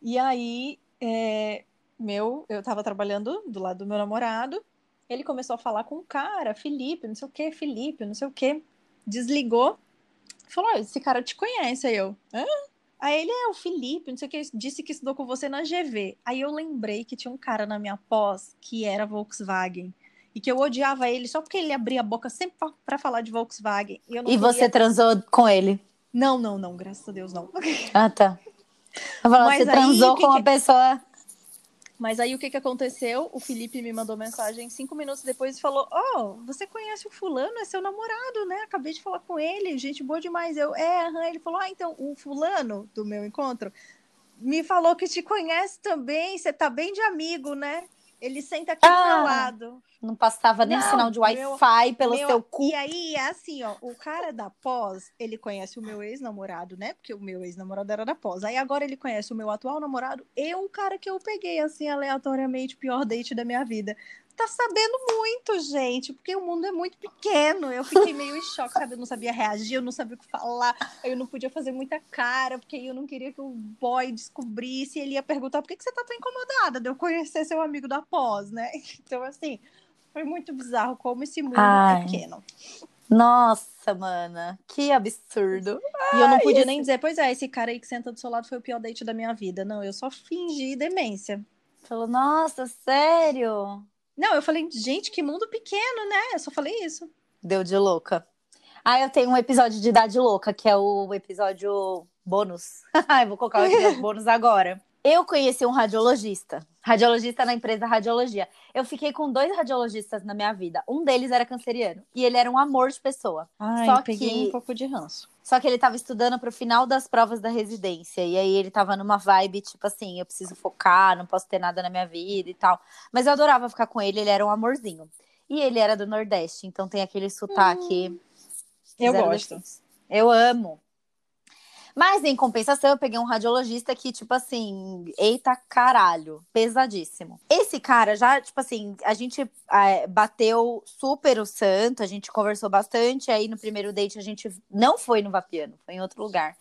E aí, é, meu, eu tava trabalhando do lado do meu namorado. Ele começou a falar com o cara, Felipe, não sei o que, Felipe, não sei o que. Desligou Falou, oh, esse cara te conhece. Aí eu, hã? Aí ele é o Felipe, não sei o que, disse que estudou com você na GV. Aí eu lembrei que tinha um cara na minha pós que era Volkswagen. E que eu odiava ele só porque ele abria a boca sempre para falar de Volkswagen. E, e você transou com ele? Não, não, não, graças a Deus não. Ah, tá. Falou, você transou com uma pessoa. Mas aí o que, que aconteceu? O Felipe me mandou mensagem cinco minutos depois e falou: Oh, você conhece o fulano? É seu namorado, né? Acabei de falar com ele, gente boa demais. Eu, é, aham. Ele falou: Ah, então o fulano do meu encontro me falou que te conhece também. Você tá bem de amigo, né? Ele senta aqui ah, do meu lado. Não passava nem não, sinal de Wi-Fi pelo meu, seu cu. E aí, é assim, ó, o cara da pós, ele conhece o meu ex-namorado, né? Porque o meu ex-namorado era da pós. Aí agora ele conhece o meu atual namorado e o cara que eu peguei, assim, aleatoriamente, pior date da minha vida tá sabendo muito, gente, porque o mundo é muito pequeno. Eu fiquei meio em choque, sabe? Eu não sabia reagir, eu não sabia o que falar, eu não podia fazer muita cara, porque eu não queria que o boy descobrisse. E ele ia perguntar por que, que você tá tão incomodada de eu conhecer seu amigo da pós, né? Então, assim, foi muito bizarro como esse mundo é Ai. é pequeno. Nossa, mana, que absurdo. E eu não podia nem dizer, pois é, esse cara aí que senta do seu lado foi o pior date da minha vida. Não, eu só fingi demência. Falou, nossa, sério? Não, eu falei, gente, que mundo pequeno, né? Eu só falei isso. Deu de louca. Ah, eu tenho um episódio de Idade Louca, que é o episódio bônus. eu vou colocar o episódio bônus agora. Eu conheci um radiologista, radiologista na empresa Radiologia. Eu fiquei com dois radiologistas na minha vida. Um deles era canceriano e ele era um amor de pessoa. Ai, Só peguei que... um pouco de ranço. Só que ele estava estudando para o final das provas da residência. E aí ele estava numa vibe, tipo assim, eu preciso focar, não posso ter nada na minha vida e tal. Mas eu adorava ficar com ele, ele era um amorzinho. E ele era do Nordeste, então tem aquele sotaque. Hum, eu gosto. Eu amo. Mas, em compensação, eu peguei um radiologista que, tipo assim, eita caralho, pesadíssimo. Esse cara já, tipo assim, a gente é, bateu super o santo, a gente conversou bastante. Aí no primeiro date a gente não foi no Vapiano, foi em outro lugar.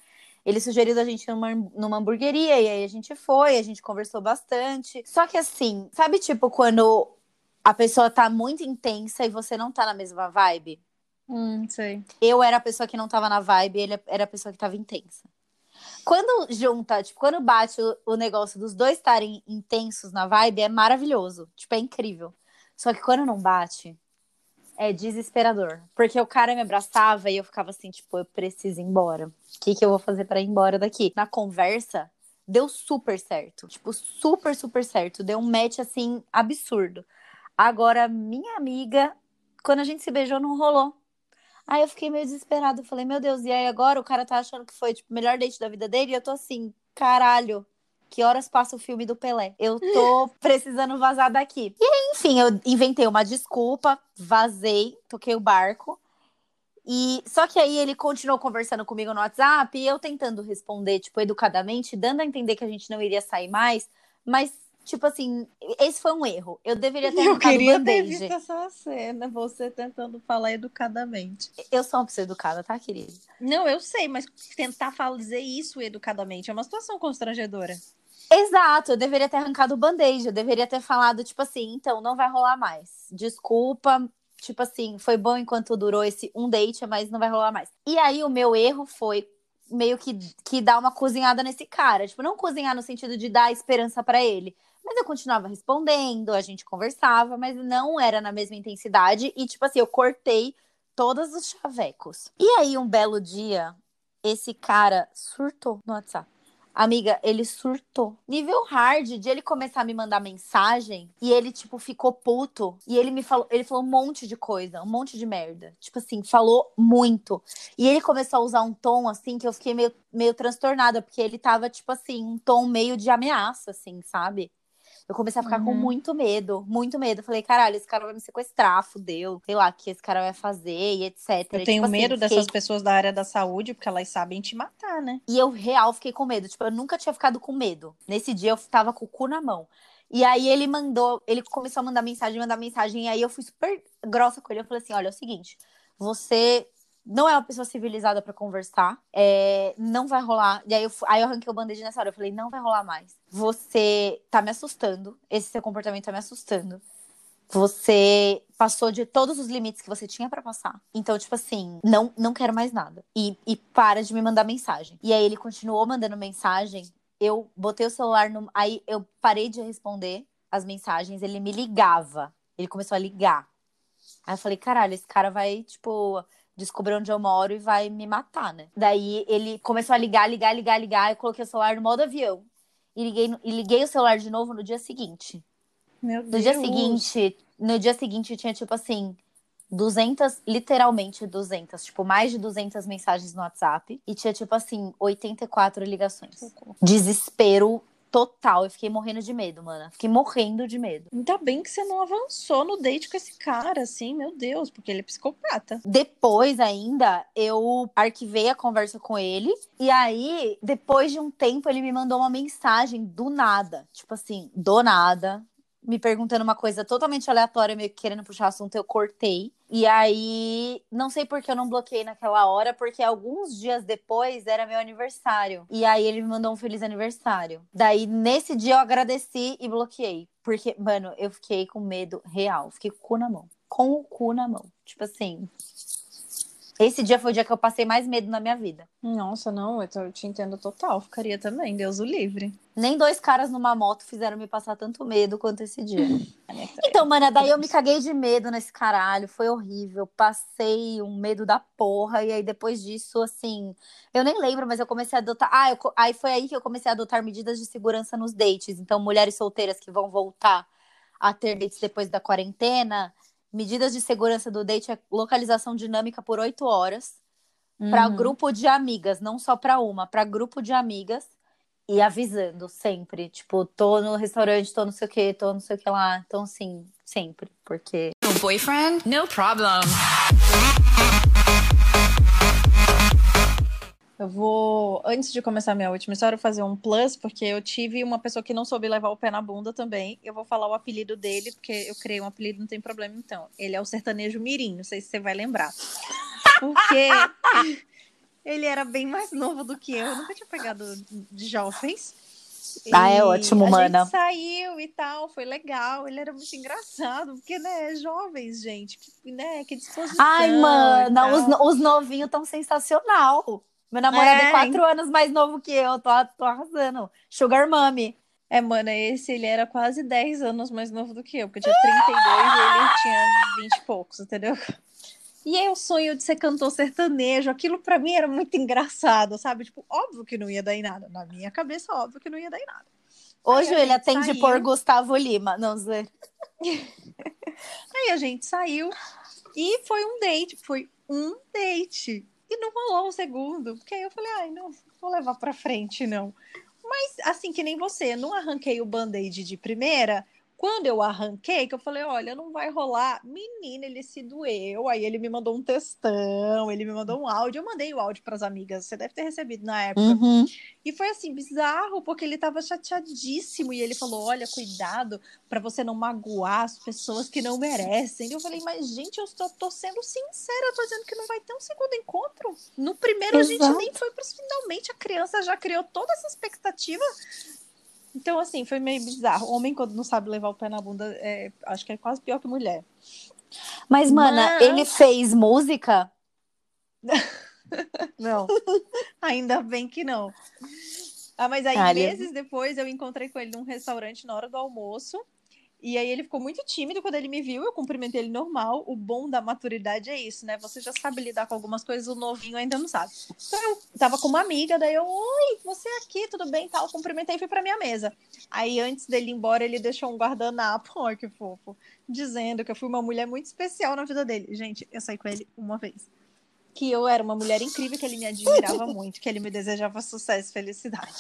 Ele sugeriu a gente numa, numa hamburgueria, e aí a gente foi, a gente conversou bastante. Só que assim, sabe, tipo, quando a pessoa tá muito intensa e você não tá na mesma vibe? Hum, sei. Eu era a pessoa que não tava na vibe, ele era a pessoa que tava intensa. Quando junta, tipo, quando bate o, o negócio dos dois estarem intensos na vibe, é maravilhoso. Tipo, é incrível. Só que quando não bate, é desesperador. Porque o cara me abraçava e eu ficava assim, tipo, eu preciso ir embora. O que, que eu vou fazer para ir embora daqui? Na conversa, deu super certo. Tipo, super, super certo. Deu um match, assim, absurdo. Agora, minha amiga, quando a gente se beijou, não rolou. Aí eu fiquei meio desesperada. Falei, meu Deus, e aí agora o cara tá achando que foi tipo, o melhor date da vida dele? E eu tô assim, caralho. Que horas passa o filme do Pelé? Eu tô precisando vazar daqui. E aí, enfim, eu inventei uma desculpa, vazei, toquei o barco. E só que aí ele continuou conversando comigo no WhatsApp e eu tentando responder, tipo, educadamente, dando a entender que a gente não iria sair mais, mas Tipo assim, esse foi um erro. Eu deveria ter Eu queria ter visto essa cena, você tentando falar educadamente. Eu sou uma pessoa educada, tá, querida? Não, eu sei, mas tentar falar, dizer isso educadamente é uma situação constrangedora. Exato, eu deveria ter arrancado o band-aid, eu deveria ter falado, tipo assim, então, não vai rolar mais. Desculpa, tipo assim, foi bom enquanto durou esse um date, mas não vai rolar mais. E aí o meu erro foi meio que, que dar uma cozinhada nesse cara. Tipo, não cozinhar no sentido de dar esperança para ele, mas eu continuava respondendo, a gente conversava, mas não era na mesma intensidade. E, tipo assim, eu cortei todos os chavecos. E aí, um belo dia, esse cara surtou no WhatsApp. Amiga, ele surtou. Nível hard de ele começar a me mandar mensagem e ele, tipo, ficou puto. E ele me falou, ele falou um monte de coisa, um monte de merda. Tipo assim, falou muito. E ele começou a usar um tom, assim, que eu fiquei meio, meio transtornada, porque ele tava, tipo assim, um tom meio de ameaça, assim, sabe? Eu comecei a ficar uhum. com muito medo, muito medo. falei, caralho, esse cara vai me sequestrar, fudeu. Sei lá, o que esse cara vai fazer e etc. Eu tenho tipo, medo assim, dessas fiquei... pessoas da área da saúde, porque elas sabem te matar, né? E eu real fiquei com medo. Tipo, eu nunca tinha ficado com medo. Nesse dia eu tava com o cu na mão. E aí ele mandou, ele começou a mandar mensagem, mandar mensagem, e aí eu fui super grossa com ele. Eu falei assim: olha, é o seguinte, você não é uma pessoa civilizada para conversar, é, não vai rolar. E aí eu, aí eu arranquei o band-aid nessa hora. Eu falei, não vai rolar mais. Você tá me assustando. Esse seu comportamento tá me assustando. Você passou de todos os limites que você tinha para passar. Então, tipo assim, não, não quero mais nada. E, e para de me mandar mensagem. E aí ele continuou mandando mensagem. Eu botei o celular no. Aí eu parei de responder as mensagens. Ele me ligava. Ele começou a ligar. Aí eu falei, caralho, esse cara vai, tipo, descobriu onde eu moro e vai me matar, né? Daí ele começou a ligar, ligar, ligar, ligar. Eu coloquei o celular no modo avião. E liguei, no- e liguei o celular de novo no dia seguinte. Meu No Deus. dia seguinte, no dia seguinte tinha tipo assim, 200, literalmente 200, tipo mais de 200 mensagens no WhatsApp e tinha tipo assim, 84 ligações. Desespero total, eu fiquei morrendo de medo, mano. Fiquei morrendo de medo. Ainda bem que você não avançou no date com esse cara, assim, meu Deus, porque ele é psicopata. Depois ainda, eu arquivei a conversa com ele. E aí, depois de um tempo, ele me mandou uma mensagem do nada. Tipo assim, do nada. Me perguntando uma coisa totalmente aleatória, meio que querendo puxar assunto, eu cortei. E aí, não sei por que eu não bloqueei naquela hora, porque alguns dias depois era meu aniversário. E aí ele me mandou um feliz aniversário. Daí, nesse dia, eu agradeci e bloqueei. Porque, mano, eu fiquei com medo real. Fiquei com o cu na mão. Com o cu na mão. Tipo assim. Esse dia foi o dia que eu passei mais medo na minha vida. Nossa, não, eu, tô- eu te entendo total. Ficaria também, Deus o livre. Nem dois caras numa moto fizeram me passar tanto medo quanto esse dia. Então, mano, daí eu me caguei de medo nesse caralho. Foi horrível. Passei um medo da porra. E aí, depois disso, assim. Eu nem lembro, mas eu comecei a adotar. Ah, eu aí foi aí que eu comecei a adotar medidas de segurança nos dates. Então, mulheres solteiras que vão voltar a ter dates depois da quarentena. Medidas de segurança do date é localização dinâmica por oito horas. Pra Uhum. grupo de amigas, não só pra uma, pra grupo de amigas. E avisando sempre, tipo, tô no restaurante, tô não sei o que, tô não sei o que lá. Então, assim, sempre, porque No boyfriend? No problem. Eu vou, antes de começar minha última história, fazer um plus, porque eu tive uma pessoa que não soube levar o pé na bunda também. Eu vou falar o apelido dele, porque eu criei um apelido, não tem problema então. Ele é o sertanejo Mirim, não sei se você vai lembrar. Porque ele era bem mais novo do que eu, eu nunca tinha pegado de jovens. Ah, é ótimo, a mana. gente saiu e tal, foi legal. Ele era muito engraçado, porque, né, jovens, gente, que, né, que disposição. Ai, mana, os, os novinhos tão sensacional. Meu namorado é, É, quatro anos mais novo que eu, tô, tô arrasando. Sugar Mami. É, mano, esse ele era quase 10 anos mais novo do que eu, porque eu tinha 32 e ele tinha 20 e poucos, entendeu? E aí o sonho de ser cantor sertanejo, aquilo pra mim era muito engraçado, sabe? Tipo, óbvio que não ia dar em nada. Na minha cabeça, óbvio que não ia dar em nada. Hoje Aí ele atende saiu. por Gustavo Lima. Não sei. Aí a gente saiu e foi um date, foi um date. E não rolou o segundo, porque aí eu falei, ai, não vou levar pra frente, não. Mas assim que nem você, não arranquei o band-aid de primeira. Quando eu arranquei, que eu falei, olha, não vai rolar. Menina, ele se doeu. Aí ele me mandou um textão, ele me mandou um áudio. Eu mandei o áudio pras amigas, você deve ter recebido na época. Uhum. E foi assim, bizarro, porque ele tava chateadíssimo. E ele falou: olha, cuidado pra você não magoar as pessoas que não merecem. E eu falei, mas, gente, eu tô, tô sendo sincera, tô dizendo que não vai ter um segundo encontro. No primeiro, a gente Exato. nem foi pros finalmente, a criança já criou toda essa expectativa. Então, assim, foi meio bizarro. Homem, quando não sabe levar o pé na bunda, é, acho que é quase pior que mulher. Mas, mana, Mas- ele fez música? Não. Ainda bem que não. Ah, mas aí, Ah, ele- meses depois, eu encontrei com ele num restaurante na hora do almoço. E aí ele ficou muito tímido quando ele me viu, eu cumprimentei ele normal. O bom da maturidade é isso, né? Você já sabe lidar com algumas coisas, o novinho ainda não sabe. Então eu tava com uma amiga, daí eu, oi, você aqui, tudo bem, tal, cumprimentei e fui pra minha mesa. Aí antes dele ir embora, ele deixou um guardanapo, olha que fofo, dizendo que eu fui uma mulher muito especial na vida dele. Gente, eu saí com ele uma vez. Que eu era uma mulher incrível, que ele me admirava muito, que ele me desejava sucesso e felicidade.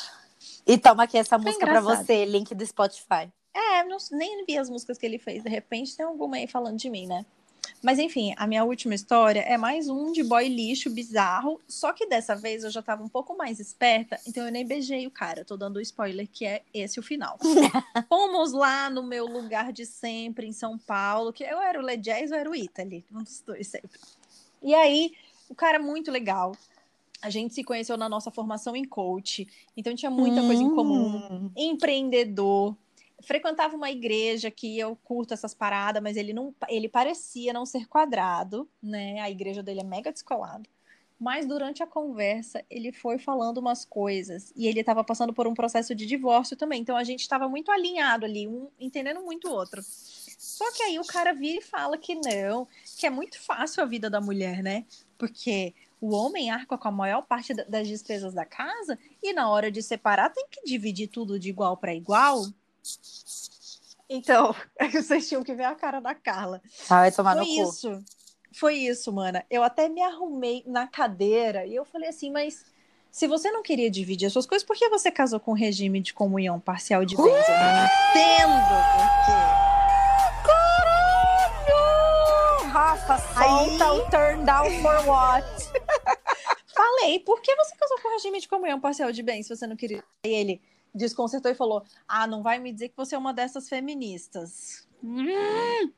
E toma aqui essa música pra engraçado. você, link do Spotify. É, não, nem vi as músicas que ele fez. De repente tem alguma aí falando de mim, né? Mas enfim, a minha última história é mais um de boy lixo bizarro. Só que dessa vez eu já tava um pouco mais esperta, então eu nem beijei o cara. Tô dando spoiler que é esse o final. Fomos lá no meu lugar de sempre, em São Paulo, que eu era o Le Jazz ou era o Italy, um dos dois sempre. E aí, o cara é muito legal. A gente se conheceu na nossa formação em coach, então tinha muita coisa em comum Hum. empreendedor, frequentava uma igreja que eu curto essas paradas, mas ele não, ele parecia não ser quadrado, né? A igreja dele é mega descolada. Mas durante a conversa, ele foi falando umas coisas e ele estava passando por um processo de divórcio também. Então a gente estava muito alinhado ali, um entendendo muito o outro. Só que aí o cara vira e fala que não, que é muito fácil a vida da mulher, né? Porque o homem arca com a maior parte das despesas da casa e na hora de separar tem que dividir tudo de igual para igual. Então, é que vocês tinham que ver a cara da Carla. Ah, vai tomar Foi no cu. isso. Foi isso, mana. Eu até me arrumei na cadeira e eu falei assim, mas se você não queria dividir as suas coisas, por que você casou com um regime de comunhão parcial de bens? Eu não entendo por quê. Caralho! Rafa, solta Aí- o turn down for what? Falei, por que você casou com regime de comunhão parcial de bens se você não queria? Aí ele desconcertou e falou: Ah, não vai me dizer que você é uma dessas feministas. Hum,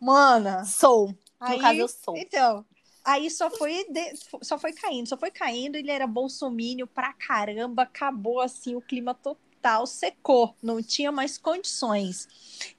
mana. Sou. No Aí, caso, eu sou. Então, aí só foi, de- só foi caindo, só foi caindo. Ele era bolsomínio pra caramba, acabou assim o clima total, secou, não tinha mais condições.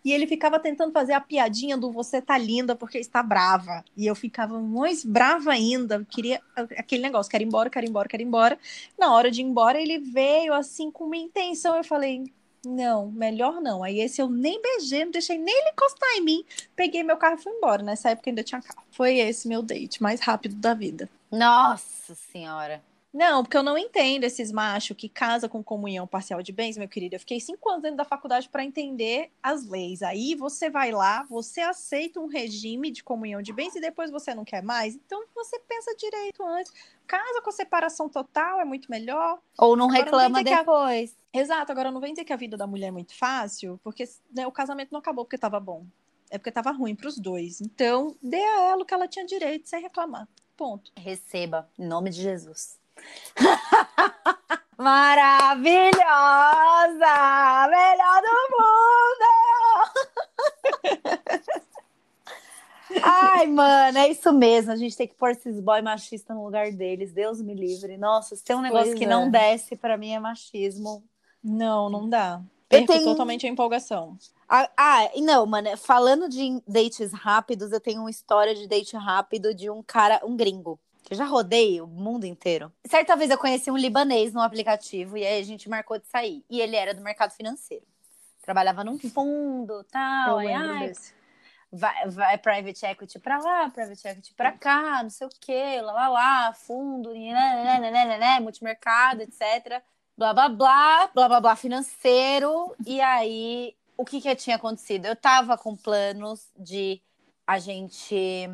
E ele ficava tentando fazer a piadinha do você tá linda porque está brava. E eu ficava mais brava ainda, queria aquele negócio, quero ir embora, quero ir embora, quero ir embora. Na hora de ir embora, ele veio assim com uma intenção, eu falei, não, melhor não. Aí esse eu nem beijei, não deixei nem ele encostar em mim. Peguei meu carro e fui embora. Nessa época ainda tinha carro. Foi esse meu date mais rápido da vida. Nossa senhora. Não, porque eu não entendo esses machos que casam com comunhão parcial de bens, meu querido. Eu fiquei cinco anos dentro da faculdade para entender as leis. Aí você vai lá, você aceita um regime de comunhão de bens e depois você não quer mais. Então você pensa direito antes. Casa com separação total é muito melhor. Ou não Agora não reclama dizer que a- depois. Exato, agora não vem dizer que a vida da mulher é muito fácil, porque né, o casamento não acabou porque tava bom. É porque tava ruim pros dois. Então, dê a ela o que ela tinha direito, sem reclamar. Ponto. Receba, em nome de Jesus. Maravilhosa! Melhor do mundo! Ai, mano, é isso mesmo. A gente tem que pôr esses boy machistas no lugar deles. Deus me livre. Nossa, se tem um negócio Pois que é. não desce, pra mim é machismo. Não, não dá. Eu Perco tenho- totalmente a empolgação. Ah, ah, não, mano, falando de dates rápidos, eu tenho uma história de date rápido de um cara, um gringo. Que eu já rodei o mundo inteiro. Certa vez eu conheci um libanês num aplicativo e aí a gente marcou de sair. E ele era do mercado financeiro. Trabalhava num fundo, tal. eu aí, vai, vai private equity pra lá, private equity pra cá, não sei o quê, lá, lá, lá, fundo, né, né, né, né, multimercado, etc. Blá, blá, blá, blá, blá, blá, financeiro. E aí, o que que tinha acontecido? Eu tava com planos de a gente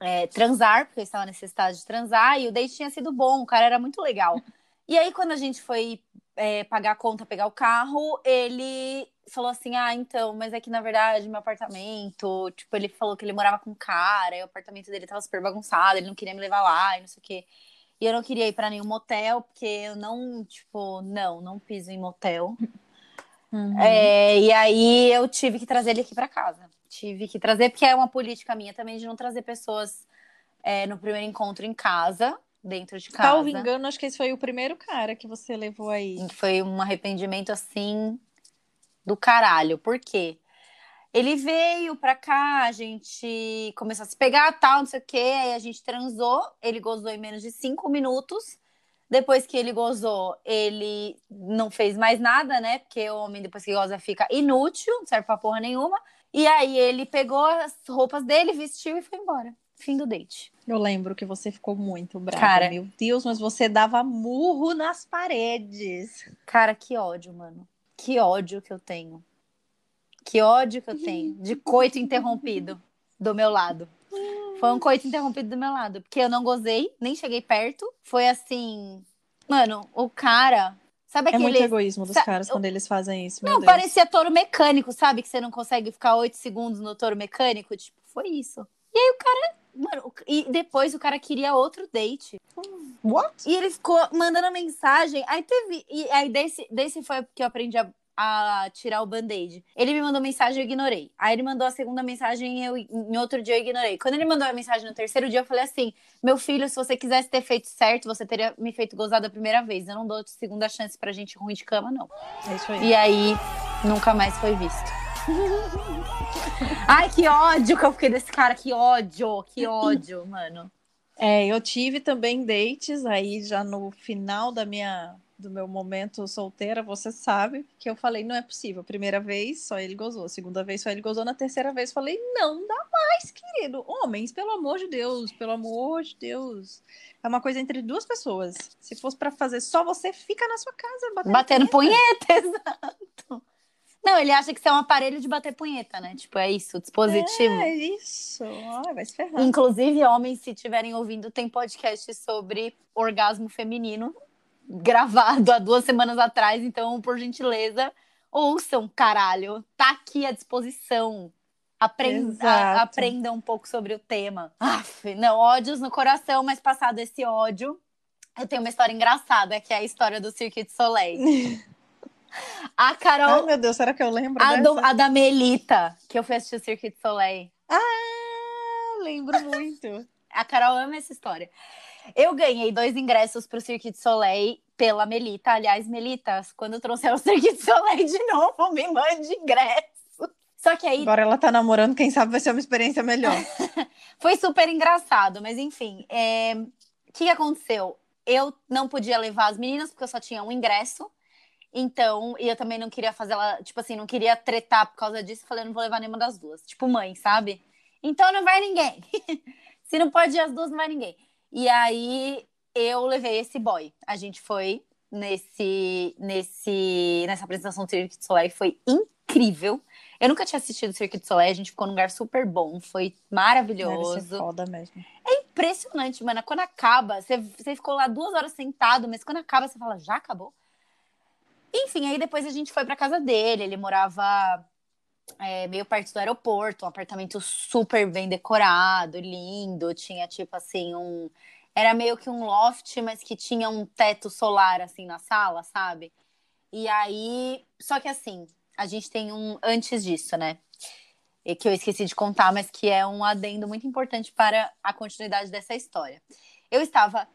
é, transar, porque eu estava necessitada de transar, e o date tinha sido bom, o cara era muito legal. E aí, quando a gente foi é, pagar a conta, pegar o carro, ele falou assim: Ah, então, mas é que na verdade meu apartamento, tipo, ele falou que ele morava com um cara, e o apartamento dele tava super bagunçado, ele não queria me levar lá e não sei o quê. E eu não queria ir pra nenhum motel, porque eu não, tipo, não, não piso em motel. Uhum. É, e aí eu tive que trazer ele aqui pra casa. Tive que trazer, porque é uma política minha também de não trazer pessoas é, no primeiro encontro em casa, dentro de casa. Salvo engano, acho que esse foi o primeiro cara que você levou aí. Foi um arrependimento assim do caralho. Por quê? Ele veio pra cá, a gente começou a se pegar, tal, não sei o quê. Aí a gente transou, ele gozou em menos de cinco minutos. Depois que ele gozou, ele não fez mais nada, né? Porque o homem, depois que goza, fica inútil, não serve pra porra nenhuma. E aí ele pegou as roupas dele, vestiu e foi embora. Fim do date. Eu lembro que você ficou muito brava. Cara. Meu Deus, mas você dava murro nas paredes. Cara, que ódio, mano. Que ódio que eu tenho. Que ódio que eu tenho de coito interrompido do meu lado. Foi um coito interrompido do meu lado. Porque eu não gozei, nem cheguei perto. Foi assim. Mano, o cara. Sabe É muito aquele. egoísmo dos Sa- caras quando eles fazem isso. Não, parecia touro mecânico, sabe? Que você não consegue ficar oito segundos no touro mecânico. Tipo, foi isso. E aí o cara. Mano, e depois o cara queria outro date. What? E ele ficou mandando mensagem. Aí teve. E aí desse, desse foi que eu aprendi a, a tirar o band-aid. Ele me mandou mensagem, eu ignorei. Aí ele mandou a segunda mensagem, eu, em outro dia eu ignorei. Quando ele mandou a mensagem no terceiro dia, eu falei assim: Meu filho, se você quisesse ter feito certo, você teria me feito gozar da primeira vez. Eu não dou segunda chance pra gente ruim de cama, não. É isso aí. E aí, nunca mais foi visto. Ai, que ódio que eu fiquei desse cara, que ódio, que ódio, mano. É, eu tive também dates aí já no final da minha do meu momento solteira, você sabe que eu falei, não é possível. Primeira vez, só ele gozou. Segunda vez, só ele gozou. Na terceira vez, falei, não dá mais, querido. Homens, pelo amor de Deus, pelo amor de Deus. É uma coisa entre duas pessoas. Se fosse para fazer só você, fica na sua casa batendo, batendo punheta. punheta. Exato. Não, ele acha que você é um aparelho de bater punheta, né? Tipo, é isso, dispositivo. É isso. Ai, vai se ferrar. Inclusive, homens, se estiverem ouvindo, tem podcast sobre orgasmo feminino gravado há duas semanas atrás, então, por gentileza, ouçam, caralho. Tá aqui à disposição. Aprenda, aprenda um pouco sobre o tema. Aff, não, ódios no coração, mas passado esse ódio, eu tenho uma história engraçada, que é a história do Cirque de Soleil. A Carol. Ai, meu Deus, será que eu lembro? A, do, a da Melita, que eu fui assistir o Cirque de Soleil. Ah, lembro muito. A Carol ama essa história. Eu ganhei dois ingressos para o Cirque de Soleil pela Melita. Aliás, Melita, quando trouxer o Cirque de Soleil de novo, me mande ingresso. Só que aí. Agora ela tá namorando, quem sabe vai ser uma experiência melhor. Foi super engraçado, mas enfim. O é... que, que aconteceu? Eu não podia levar as meninas, porque eu só tinha um ingresso. Então, e eu também não queria fazer ela, tipo assim, não queria tretar por causa disso. Falei, não vou levar nenhuma das duas. Tipo, mãe, sabe? Então não vai ninguém. Se não pode ir as duas, não vai ninguém. E aí eu levei esse boy. A gente foi nesse, nesse, nessa apresentação do Cirque de Soleil, foi incrível. Eu nunca tinha assistido o Cirque de Soleil, a gente ficou num lugar super bom, foi maravilhoso. Ser foda mesmo. É impressionante, mano. Quando acaba, você, você ficou lá duas horas sentado, mas quando acaba, você fala, já acabou? Enfim, aí depois a gente foi pra casa dele, ele morava é, meio perto do aeroporto, um apartamento super bem decorado, lindo, tinha tipo assim um era meio que um loft, mas que tinha um teto solar assim na sala, sabe? E aí, só que assim, a gente tem um antes disso, né? E que eu esqueci de contar, mas que é um adendo muito importante para a continuidade dessa história. Eu estava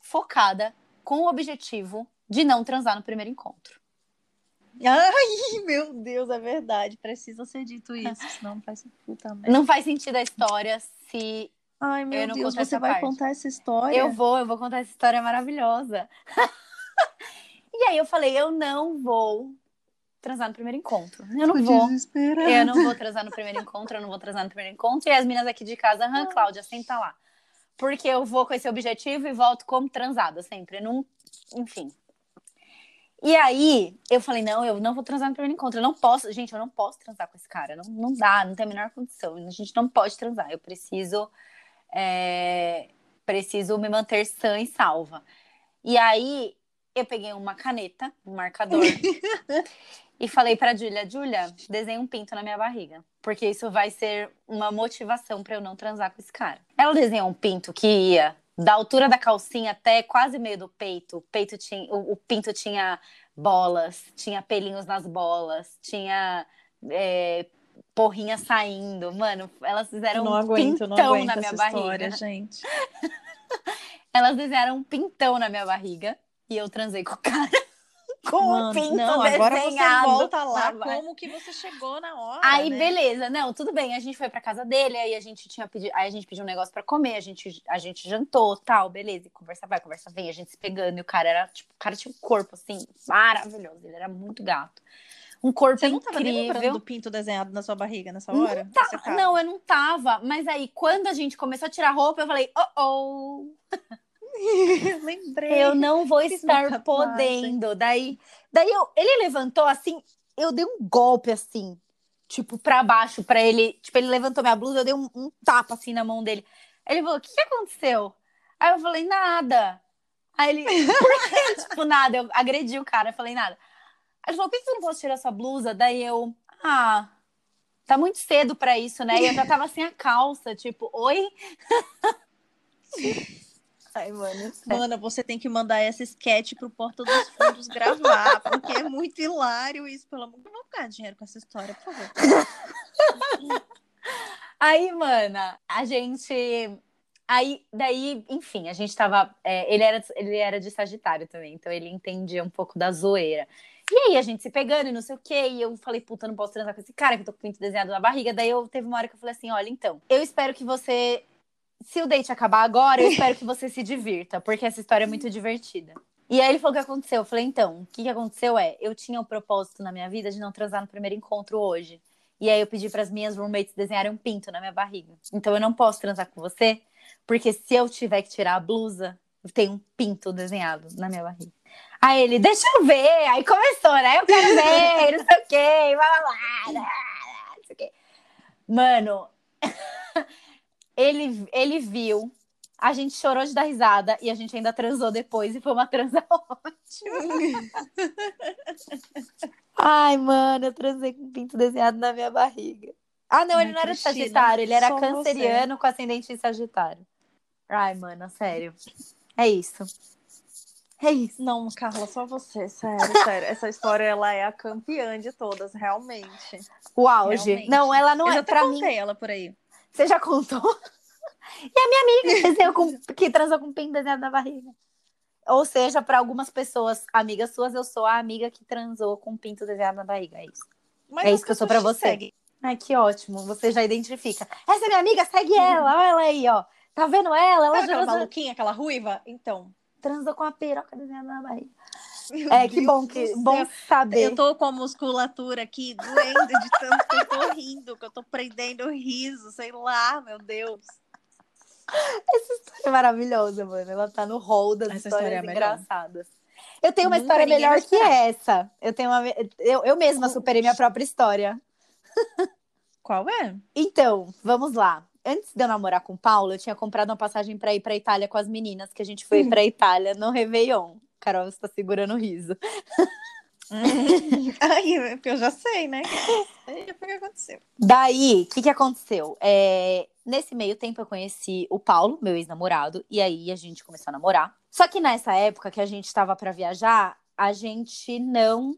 focada com o objetivo de não transar no primeiro encontro. Ai, meu Deus, é verdade. Precisa ser dito isso, senão não faz puta merda. Não faz sentido a história se Ai, meu Deus, você vai parte. contar essa história? Eu vou, eu vou contar essa história maravilhosa. e aí eu falei, eu não vou transar no primeiro encontro. Eu não vou. Eu não vou transar no primeiro encontro, eu não vou transar no primeiro encontro. E as meninas aqui de casa, aham, Cláudia, senta lá. Porque eu vou com esse objetivo e volto como transada sempre. Não... Enfim. E aí, eu falei, não, eu não vou transar no primeiro encontro. Eu não posso, gente, eu não posso transar com esse cara. Não, não dá, não tem a menor condição. A gente não pode transar. Eu preciso é, preciso me manter sã e salva. E aí eu peguei uma caneta, um marcador, e falei para Julia, Julia, desenhe um pinto na minha barriga, porque isso vai ser uma motivação para eu não transar com esse cara. Ela desenhou um pinto que ia da altura da calcinha até quase meio do peito. O peito tinha, o, o pinto tinha bolas, tinha pelinhos nas bolas, tinha é, porrinha saindo. Mano, elas fizeram não um aguento, pintão na minha barriga. História, gente. elas fizeram um pintão na minha barriga e eu transei com o cara. Com Mano, um pinto não, agora você volta lá como que você chegou na hora. Aí, né? beleza, não, tudo bem. A gente foi pra casa dele, aí a gente tinha pedido, aí a gente pediu um negócio pra comer, a gente, a gente jantou, tal, beleza. E conversa vai, conversa vem, a gente se pegando, e o cara era, tipo, o cara tinha um corpo assim, maravilhoso, ele era muito gato um corpo Você não tava incrível. do pinto desenhado na sua barriga nessa hora? Não, tá, não, eu não tava. Mas aí, quando a gente começou a tirar roupa, eu falei, oh, oh. Lembrei. Eu não vou estar podendo. Daí, daí eu, ele levantou assim, eu dei um golpe assim, tipo, pra baixo, pra ele. Tipo, ele levantou minha blusa, eu dei um, um tapa assim na mão dele. Ele falou: O que, que aconteceu? Aí eu falei: Nada. Aí ele, por que? tipo, nada. Eu agredi o cara, eu falei: Nada. Ele falou: por que você não pode tirar sua blusa? Daí eu, ah, tá muito cedo pra isso, né? E eu já tava sem a calça, tipo, oi? Ai, mano. Mana, você tem que mandar essa sketch pro Porta dos Fundos gravar, porque é muito hilário isso, pelo amor. Não vou ganhar dinheiro com essa história, por favor. Aí, mana, a gente. Aí, daí, enfim, a gente tava. É, ele, era, ele era de Sagitário também, então ele entendia um pouco da zoeira. E aí a gente se pegando e não sei o quê. E eu falei, puta, não posso transar com esse cara que eu tô com o pinto desenhado na barriga. Daí eu teve uma hora que eu falei assim: olha, então, eu espero que você. Se o date acabar agora, eu espero que você se divirta, porque essa história é muito divertida. E aí ele falou o que aconteceu. Eu falei, então, o que, que aconteceu é, eu tinha o propósito na minha vida de não transar no primeiro encontro hoje. E aí eu pedi para as minhas roommates desenharem um pinto na minha barriga. Então eu não posso transar com você, porque se eu tiver que tirar a blusa, tem um pinto desenhado na minha barriga. Aí ele, deixa eu ver. Aí começou, né? Eu quero ver, não sei o quê, blá, blá, blá, não sei o quê. Mano, ele, ele viu, a gente chorou de dar risada e a gente ainda transou depois e foi uma transa ótima. Ai, mano, eu transei com um pinto desenhado na minha barriga. Ah, não, Ai, ele não era Cristina, Sagitário, ele era canceriano você. com ascendente em Sagitário. Ai, mano, sério. É isso. É isso. Não, Carla, só você, sério, sério. Essa história, ela é a campeã de todas, realmente. O auge. Realmente. Não, ela não eu é já pra contei mim. ela por aí. Você já contou? E a minha amiga com, que transou com um pinto desenhado na barriga. Ou seja, para algumas pessoas, amigas suas, eu sou a amiga que transou com um pinto desenhado na barriga. É isso. Mas é isso que eu sou para você. Segue. Ai, que ótimo. Você já identifica. Essa é minha amiga, segue ela. Olha ela aí, ó. Tá vendo ela? Ela Sabe aquela maluquinha, aquela ruiva? Então. Transou com a piroca desenhada na barriga. Meu é, Deus que bom, que bom saber. Eu tô com a musculatura aqui doendo de tanto que eu tô rindo, que eu tô prendendo riso, sei lá, meu Deus. Essa história é maravilhosa, mano. Ela tá no hall das essa histórias história é engraçadas. Eu tenho uma Nunca história melhor que essa. Eu tenho uma. Eu, eu mesma superei minha própria história. Qual é? Então, vamos lá. Antes de eu namorar com o Paulo, eu tinha comprado uma passagem para ir para Itália com as meninas, que a gente foi hum. para Itália no Réveillon. Carol está segurando o riso. Porque eu já sei, né? o que aconteceu. Daí, o que, que aconteceu? É, nesse meio tempo, eu conheci o Paulo, meu ex-namorado, e aí a gente começou a namorar. Só que nessa época que a gente estava para viajar, a gente não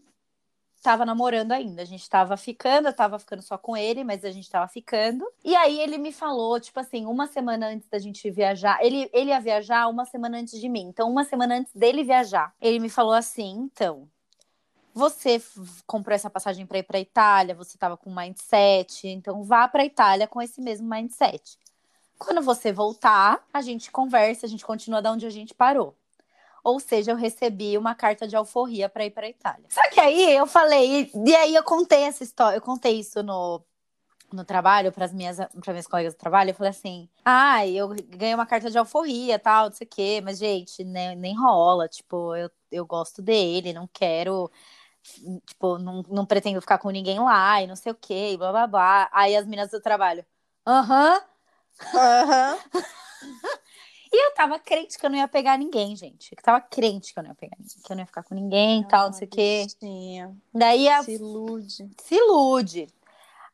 tava namorando ainda. A gente tava ficando, eu tava ficando só com ele, mas a gente tava ficando. E aí ele me falou, tipo assim, uma semana antes da gente viajar, ele, ele ia viajar uma semana antes de mim. Então, uma semana antes dele viajar, ele me falou assim: então, você comprou essa passagem para ir para Itália, você estava com mindset, então vá para Itália com esse mesmo mindset. Quando você voltar, a gente conversa, a gente continua da onde a gente parou. Ou seja, eu recebi uma carta de alforria para ir para Itália. Só que aí eu falei, e aí eu contei essa história, eu contei isso no no trabalho, para as minhas, para minhas colegas do trabalho, eu falei assim: ah, eu ganhei uma carta de alforria, tal, não sei o quê, mas, gente, nem, nem rola. Tipo, eu, eu gosto dele, não quero tipo, não, não pretendo ficar com ninguém lá e não sei o que, blá blá blá. Aí as meninas do trabalho, aham. Aham. e eu tava crente que eu não ia pegar ninguém, gente. Eu tava crente que eu não ia pegar ninguém, que eu não ia ficar com ninguém e tal, não sei o quê. Daí a... Se ilude. Se ilude.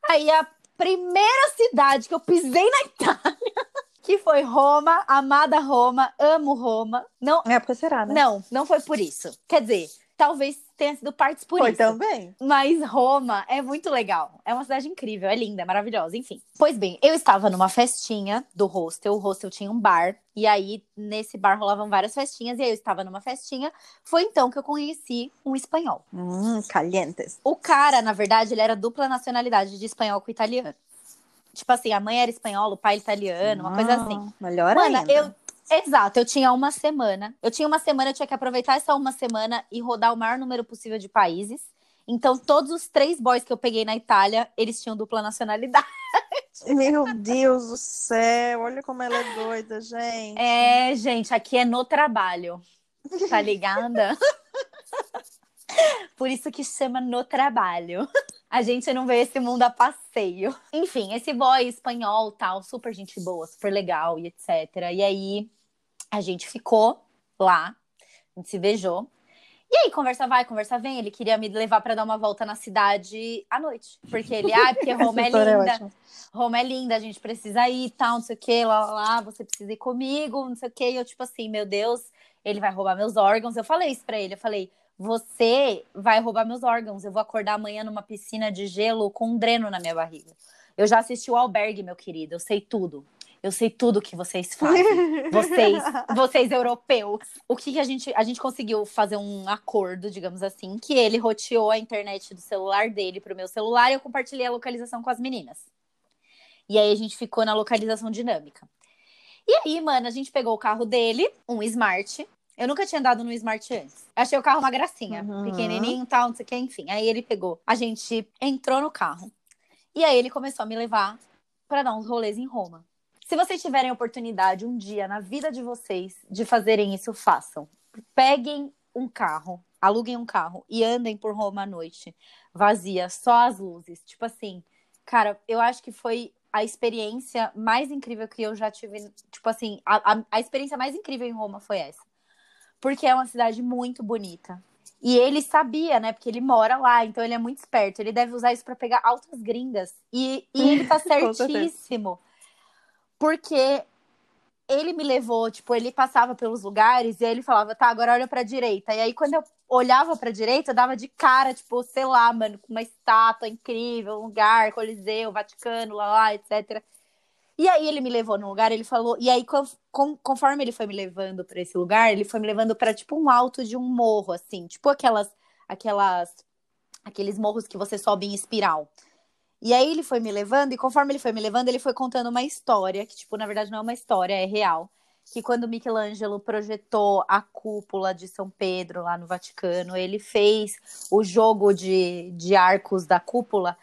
Aí a primeira cidade que eu pisei na Itália que foi Roma, amada Roma, amo Roma. Não, é porque será, né? Não, não foi por isso. Quer dizer, talvez tenha sido partes por Foi isso. também. Mas Roma é muito legal. É uma cidade incrível, é linda, é maravilhosa, enfim. Pois bem, eu estava numa festinha do hostel. O hostel tinha um bar. E aí, nesse bar rolavam várias festinhas. E aí, eu estava numa festinha. Foi então que eu conheci um espanhol. Hum, calientes. O cara, na verdade, ele era dupla nacionalidade de espanhol com italiano. Tipo assim, a mãe era espanhola, o pai italiano, uma coisa assim. Melhor Mano, ainda. eu Exato, eu tinha uma semana. Eu tinha uma semana, eu tinha que aproveitar essa uma semana e rodar o maior número possível de países. Então, todos os três boys que eu peguei na Itália, eles tinham dupla nacionalidade. Meu Deus do céu, olha como ela é doida, gente. É, gente, aqui é no trabalho. Tá ligada? Por isso que chama no trabalho. A gente não vê esse mundo a passeio. Enfim, esse boy espanhol, tal, super gente boa, super legal e etc. E aí, a gente ficou lá, a gente se beijou. E aí, conversa vai, conversa vem. Ele queria me levar para dar uma volta na cidade à noite. Porque ele, ah, porque Roma é, é linda. É Roma é linda, a gente precisa ir, tal, não sei o quê, lá, lá, lá, você precisa ir comigo, não sei o quê. E eu, tipo assim, meu Deus, ele vai roubar meus órgãos. Eu falei isso pra ele, eu falei, você vai roubar meus órgãos. Eu vou acordar amanhã numa piscina de gelo com um dreno na minha barriga. Eu já assisti o albergue, meu querido, eu sei tudo. Eu sei tudo que vocês fazem. vocês, vocês europeus. O que, que a gente a gente conseguiu fazer um acordo, digamos assim, que ele roteou a internet do celular dele pro meu celular e eu compartilhei a localização com as meninas. E aí a gente ficou na localização dinâmica. E aí, mano, a gente pegou o carro dele, um Smart, Eu nunca tinha andado no Smart antes. Achei o carro uma gracinha. Uhum. Pequenininho e tal, não sei o que, enfim. Aí ele pegou. A gente entrou no carro. E aí ele começou a me levar para dar uns rolês em Roma. Se vocês tiverem oportunidade um dia na vida de vocês de fazerem isso, façam. Peguem um carro, aluguem um carro e andem por Roma à noite, vazia, só as luzes. Tipo assim, cara, eu acho que foi a experiência mais incrível que eu já tive. Tipo assim, a, a, a experiência mais incrível em Roma foi essa. Porque é uma cidade muito bonita. E ele sabia, né? Porque ele mora lá, então ele é muito esperto. Ele deve usar isso para pegar altas gringas. E, e ele tá certíssimo. Porque ele me levou, tipo, ele passava pelos lugares e ele falava, tá, agora olha pra direita. E aí quando eu olhava pra direita, eu dava de cara, tipo, sei lá, mano, com uma estátua incrível, um lugar, Coliseu, Vaticano, lá, lá, etc. E aí ele me levou num lugar, ele falou, e aí conforme ele foi me levando para esse lugar, ele foi me levando para tipo um alto de um morro assim, tipo aquelas aquelas aqueles morros que você sobe em espiral. E aí ele foi me levando e conforme ele foi me levando, ele foi contando uma história, que tipo, na verdade não é uma história, é real, que quando Michelangelo projetou a cúpula de São Pedro lá no Vaticano, ele fez o jogo de, de arcos da cúpula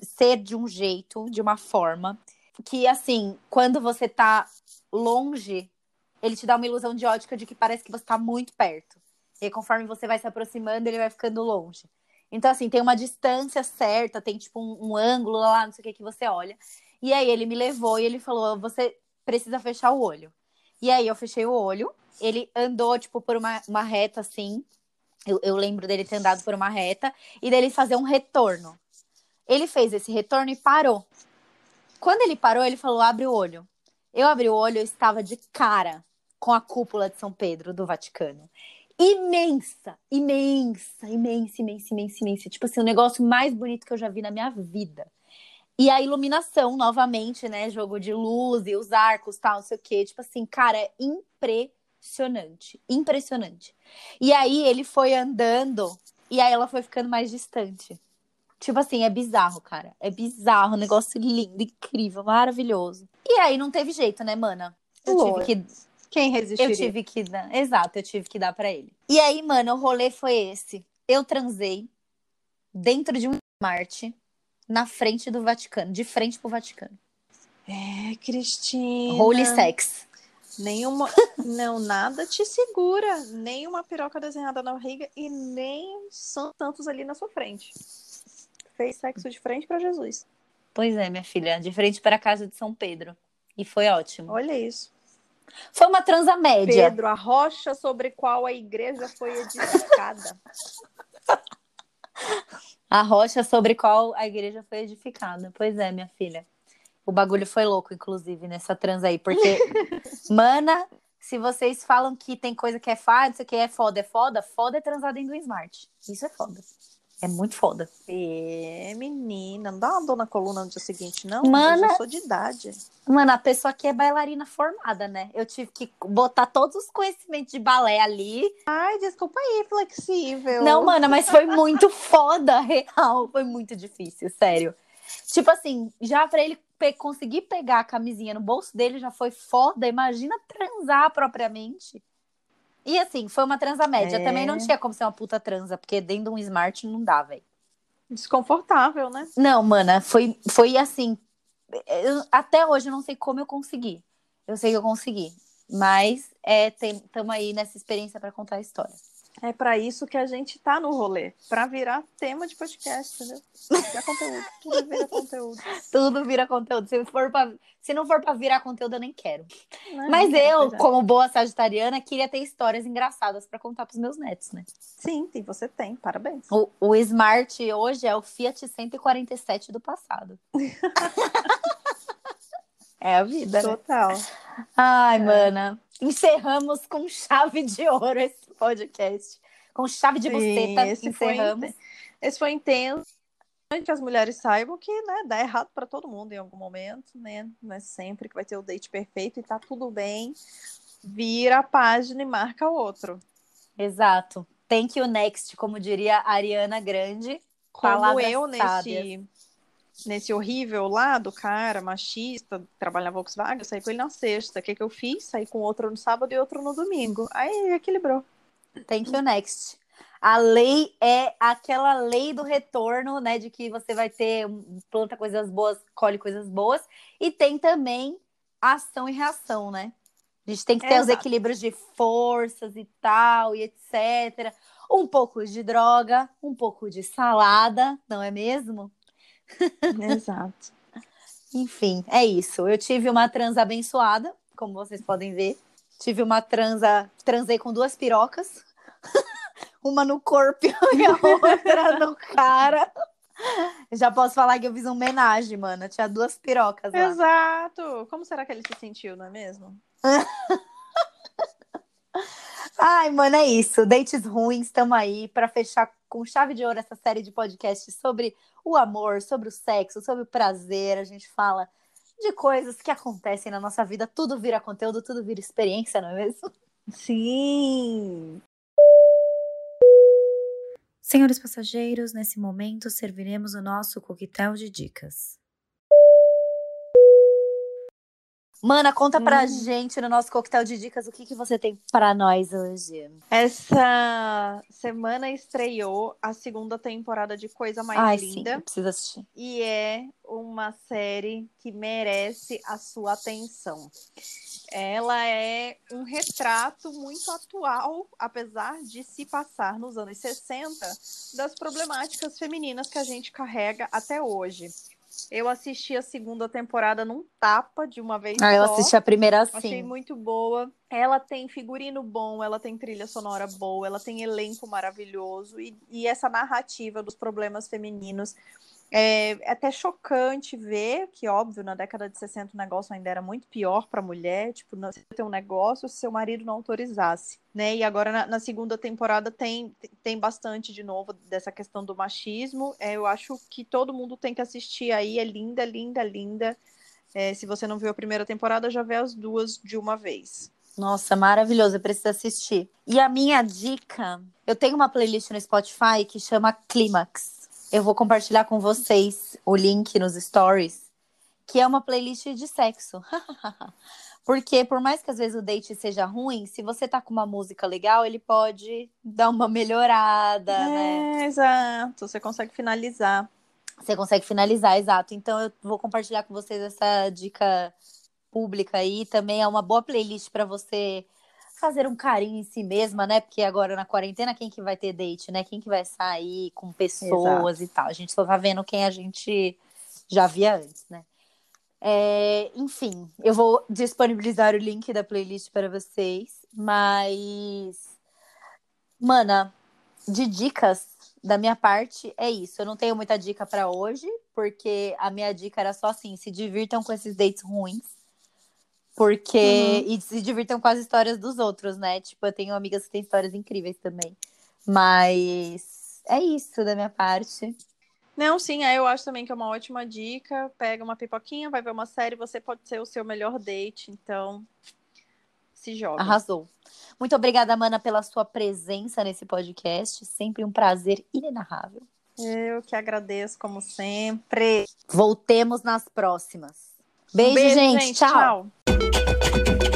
ser de um jeito, de uma forma que, assim, quando você tá longe, ele te dá uma ilusão de ótica de que parece que você tá muito perto. E conforme você vai se aproximando, ele vai ficando longe. Então, assim, tem uma distância certa, tem tipo um, um ângulo lá, não sei o que, que você olha. E aí ele me levou e ele falou: você precisa fechar o olho. E aí eu fechei o olho, ele andou, tipo, por uma, uma reta assim. Eu, eu lembro dele ter andado por uma reta e dele fazer um retorno. Ele fez esse retorno e parou. Quando ele parou, ele falou: abre o olho. Eu abri o olho, eu estava de cara com a cúpula de São Pedro do Vaticano. Imensa, imensa, imensa, imensa, imensa, imensa. Tipo assim, o negócio mais bonito que eu já vi na minha vida. E a iluminação, novamente, né? Jogo de luz e os arcos, tal, não sei o quê. Tipo assim, cara, é impressionante. Impressionante. E aí ele foi andando e aí ela foi ficando mais distante. Tipo assim, é bizarro, cara. É bizarro, um negócio lindo, incrível, maravilhoso. E aí não teve jeito, né, mana? Eu tive que. Quem resistiria? Eu tive que dar. Exato, eu tive que dar para ele. E aí, mano, o rolê foi esse. Eu transei dentro de um Marte na frente do Vaticano, de frente pro Vaticano. É, Cristina. Holy sex. Nenhuma. não, nada te segura. Nem uma piroca desenhada na barriga e nem são tantos ali na sua frente fez sexo de frente para Jesus. Pois é, minha filha, de frente para a casa de São Pedro. E foi ótimo. Olha isso. Foi uma transa média. Pedro, a rocha sobre qual a igreja foi edificada. a rocha sobre qual a igreja foi edificada. Pois é, minha filha. O bagulho foi louco, inclusive, nessa transa aí. Porque, mana, se vocês falam que tem coisa que é fácil, aqui é foda, é foda, foda é transar dentro do Smart. Isso é foda. É muito foda. É, menina, não dá uma dor na coluna no dia seguinte, não? Mana, eu sou de idade. Mano, a pessoa aqui é bailarina formada, né? Eu tive que botar todos os conhecimentos de balé ali. Ai, desculpa aí, flexível. Não, mana, mas foi muito foda, real. Foi muito difícil, sério. Tipo assim, já pra ele pe conseguir pegar a camisinha no bolso dele já foi foda. Imagina transar propriamente. E assim, foi uma transa média. É. Também não tinha como ser uma puta transa, porque dentro de um smart não dá, velho. Desconfortável, né? Não, mana, foi, foi assim. Eu, até hoje eu não sei como eu consegui. Eu sei que eu consegui. Mas é, estamos aí nessa experiência para contar a história. É para isso que a gente tá no rolê, para virar tema de podcast, entendeu? Virar conteúdo, tudo vira conteúdo. tudo vira conteúdo. Se, for se não for para virar conteúdo, eu nem quero. Não, Mas não eu, é como boa sagitariana, queria ter histórias engraçadas para contar pros meus netos, né? Sim, sim, você tem. Parabéns. O, o Smart hoje é o Fiat 147 do passado. é a vida, Total. Né? Ai, é. mana. Encerramos com chave de ouro esse podcast. Com chave de buceta, esse encerramos. Foi, esse foi intenso. Que as mulheres saibam que né, dá errado para todo mundo em algum momento, né? Não é sempre que vai ter o date perfeito e tá tudo bem. Vira a página e marca o outro. Exato. Thank you next, como diria a Ariana Grande. Como eu nesse, nesse horrível lá do cara, machista, trabalha na Volkswagen, eu saí com ele na sexta. O que, que eu fiz? Saí com outro no sábado e outro no domingo. Aí equilibrou. Thank you, next. A lei é aquela lei do retorno, né? De que você vai ter, planta coisas boas, colhe coisas boas. E tem também ação e reação, né? A gente tem que ter os equilíbrios de forças e tal, e etc. Um pouco de droga, um pouco de salada, não é mesmo? Exato. Enfim, é isso. Eu tive uma transa abençoada, como vocês podem ver. Tive uma transa, transei com duas pirocas. uma no corpo e a outra no cara. Já posso falar que eu fiz uma homenagem, mano. Tinha duas pirocas lá. Exato. Como será que ele se sentiu, não é mesmo? Ai, mano, é isso. Dates ruins, estamos aí para fechar com chave de ouro essa série de podcasts sobre o amor, sobre o sexo, sobre o prazer. A gente fala de coisas que acontecem na nossa vida. Tudo vira conteúdo, tudo vira experiência, não é mesmo? Sim. Senhores passageiros, nesse momento serviremos o nosso coquetel de dicas. Mana, conta pra hum. gente no nosso coquetel de dicas o que, que você tem para nós hoje. Essa semana estreou a segunda temporada de Coisa Mais Ai, Linda. Sim, preciso assistir. E é uma série que merece a sua atenção. Ela é um retrato muito atual, apesar de se passar nos anos 60, das problemáticas femininas que a gente carrega até hoje. Eu assisti a segunda temporada num tapa de uma vez ah, só. Eu assisti a primeira assim. Achei muito boa. Ela tem figurino bom, ela tem trilha sonora boa, ela tem elenco maravilhoso e, e essa narrativa dos problemas femininos é, é até chocante ver que, óbvio, na década de 60 o negócio ainda era muito pior para a mulher, tipo, você ter um negócio se seu marido não autorizasse, né? E agora na, na, segunda temporada tem, tem bastante de novo dessa questão do machismo. É, eu acho que todo mundo tem que assistir aí, é linda, linda, linda. É, se você não viu a primeira temporada, já vê as duas de uma vez. Nossa, maravilhoso, eu preciso assistir. E a minha dica, eu tenho uma playlist no Spotify que chama Clímax. Eu vou compartilhar com vocês o link nos stories, que é uma playlist de sexo. Porque por mais que às vezes o date seja ruim, se você tá com uma música legal, ele pode dar uma melhorada, é, né? Exato, você consegue finalizar. Você consegue finalizar, exato. Então eu vou compartilhar com vocês essa dica pública aí. Também é uma boa playlist para você fazer um carinho em si mesma, né? Porque agora na quarentena, quem que vai ter date, né? Quem que vai sair com pessoas Exato. e tal. A gente só tá vendo quem a gente já via antes, né? É, enfim, eu vou disponibilizar o link da playlist para vocês, mas. Mana, de dicas da minha parte, é isso. Eu não tenho muita dica para hoje, porque a minha dica era só assim: se divirtam com esses dates ruins porque. Uhum. E se divirtam com as histórias dos outros, né? Tipo, eu tenho amigas que têm histórias incríveis também. Mas é isso da minha parte. Não, sim, eu acho também que é uma ótima dica. Pega uma pipoquinha, vai ver uma série, você pode ser o seu melhor date, então se joga. Arrasou. Muito obrigada, Mana, pela sua presença nesse podcast. Sempre um prazer inenarrável. Eu que agradeço, como sempre. Voltemos nas próximas. Beijo, beijo gente. gente. tchau. tchau. Thank you.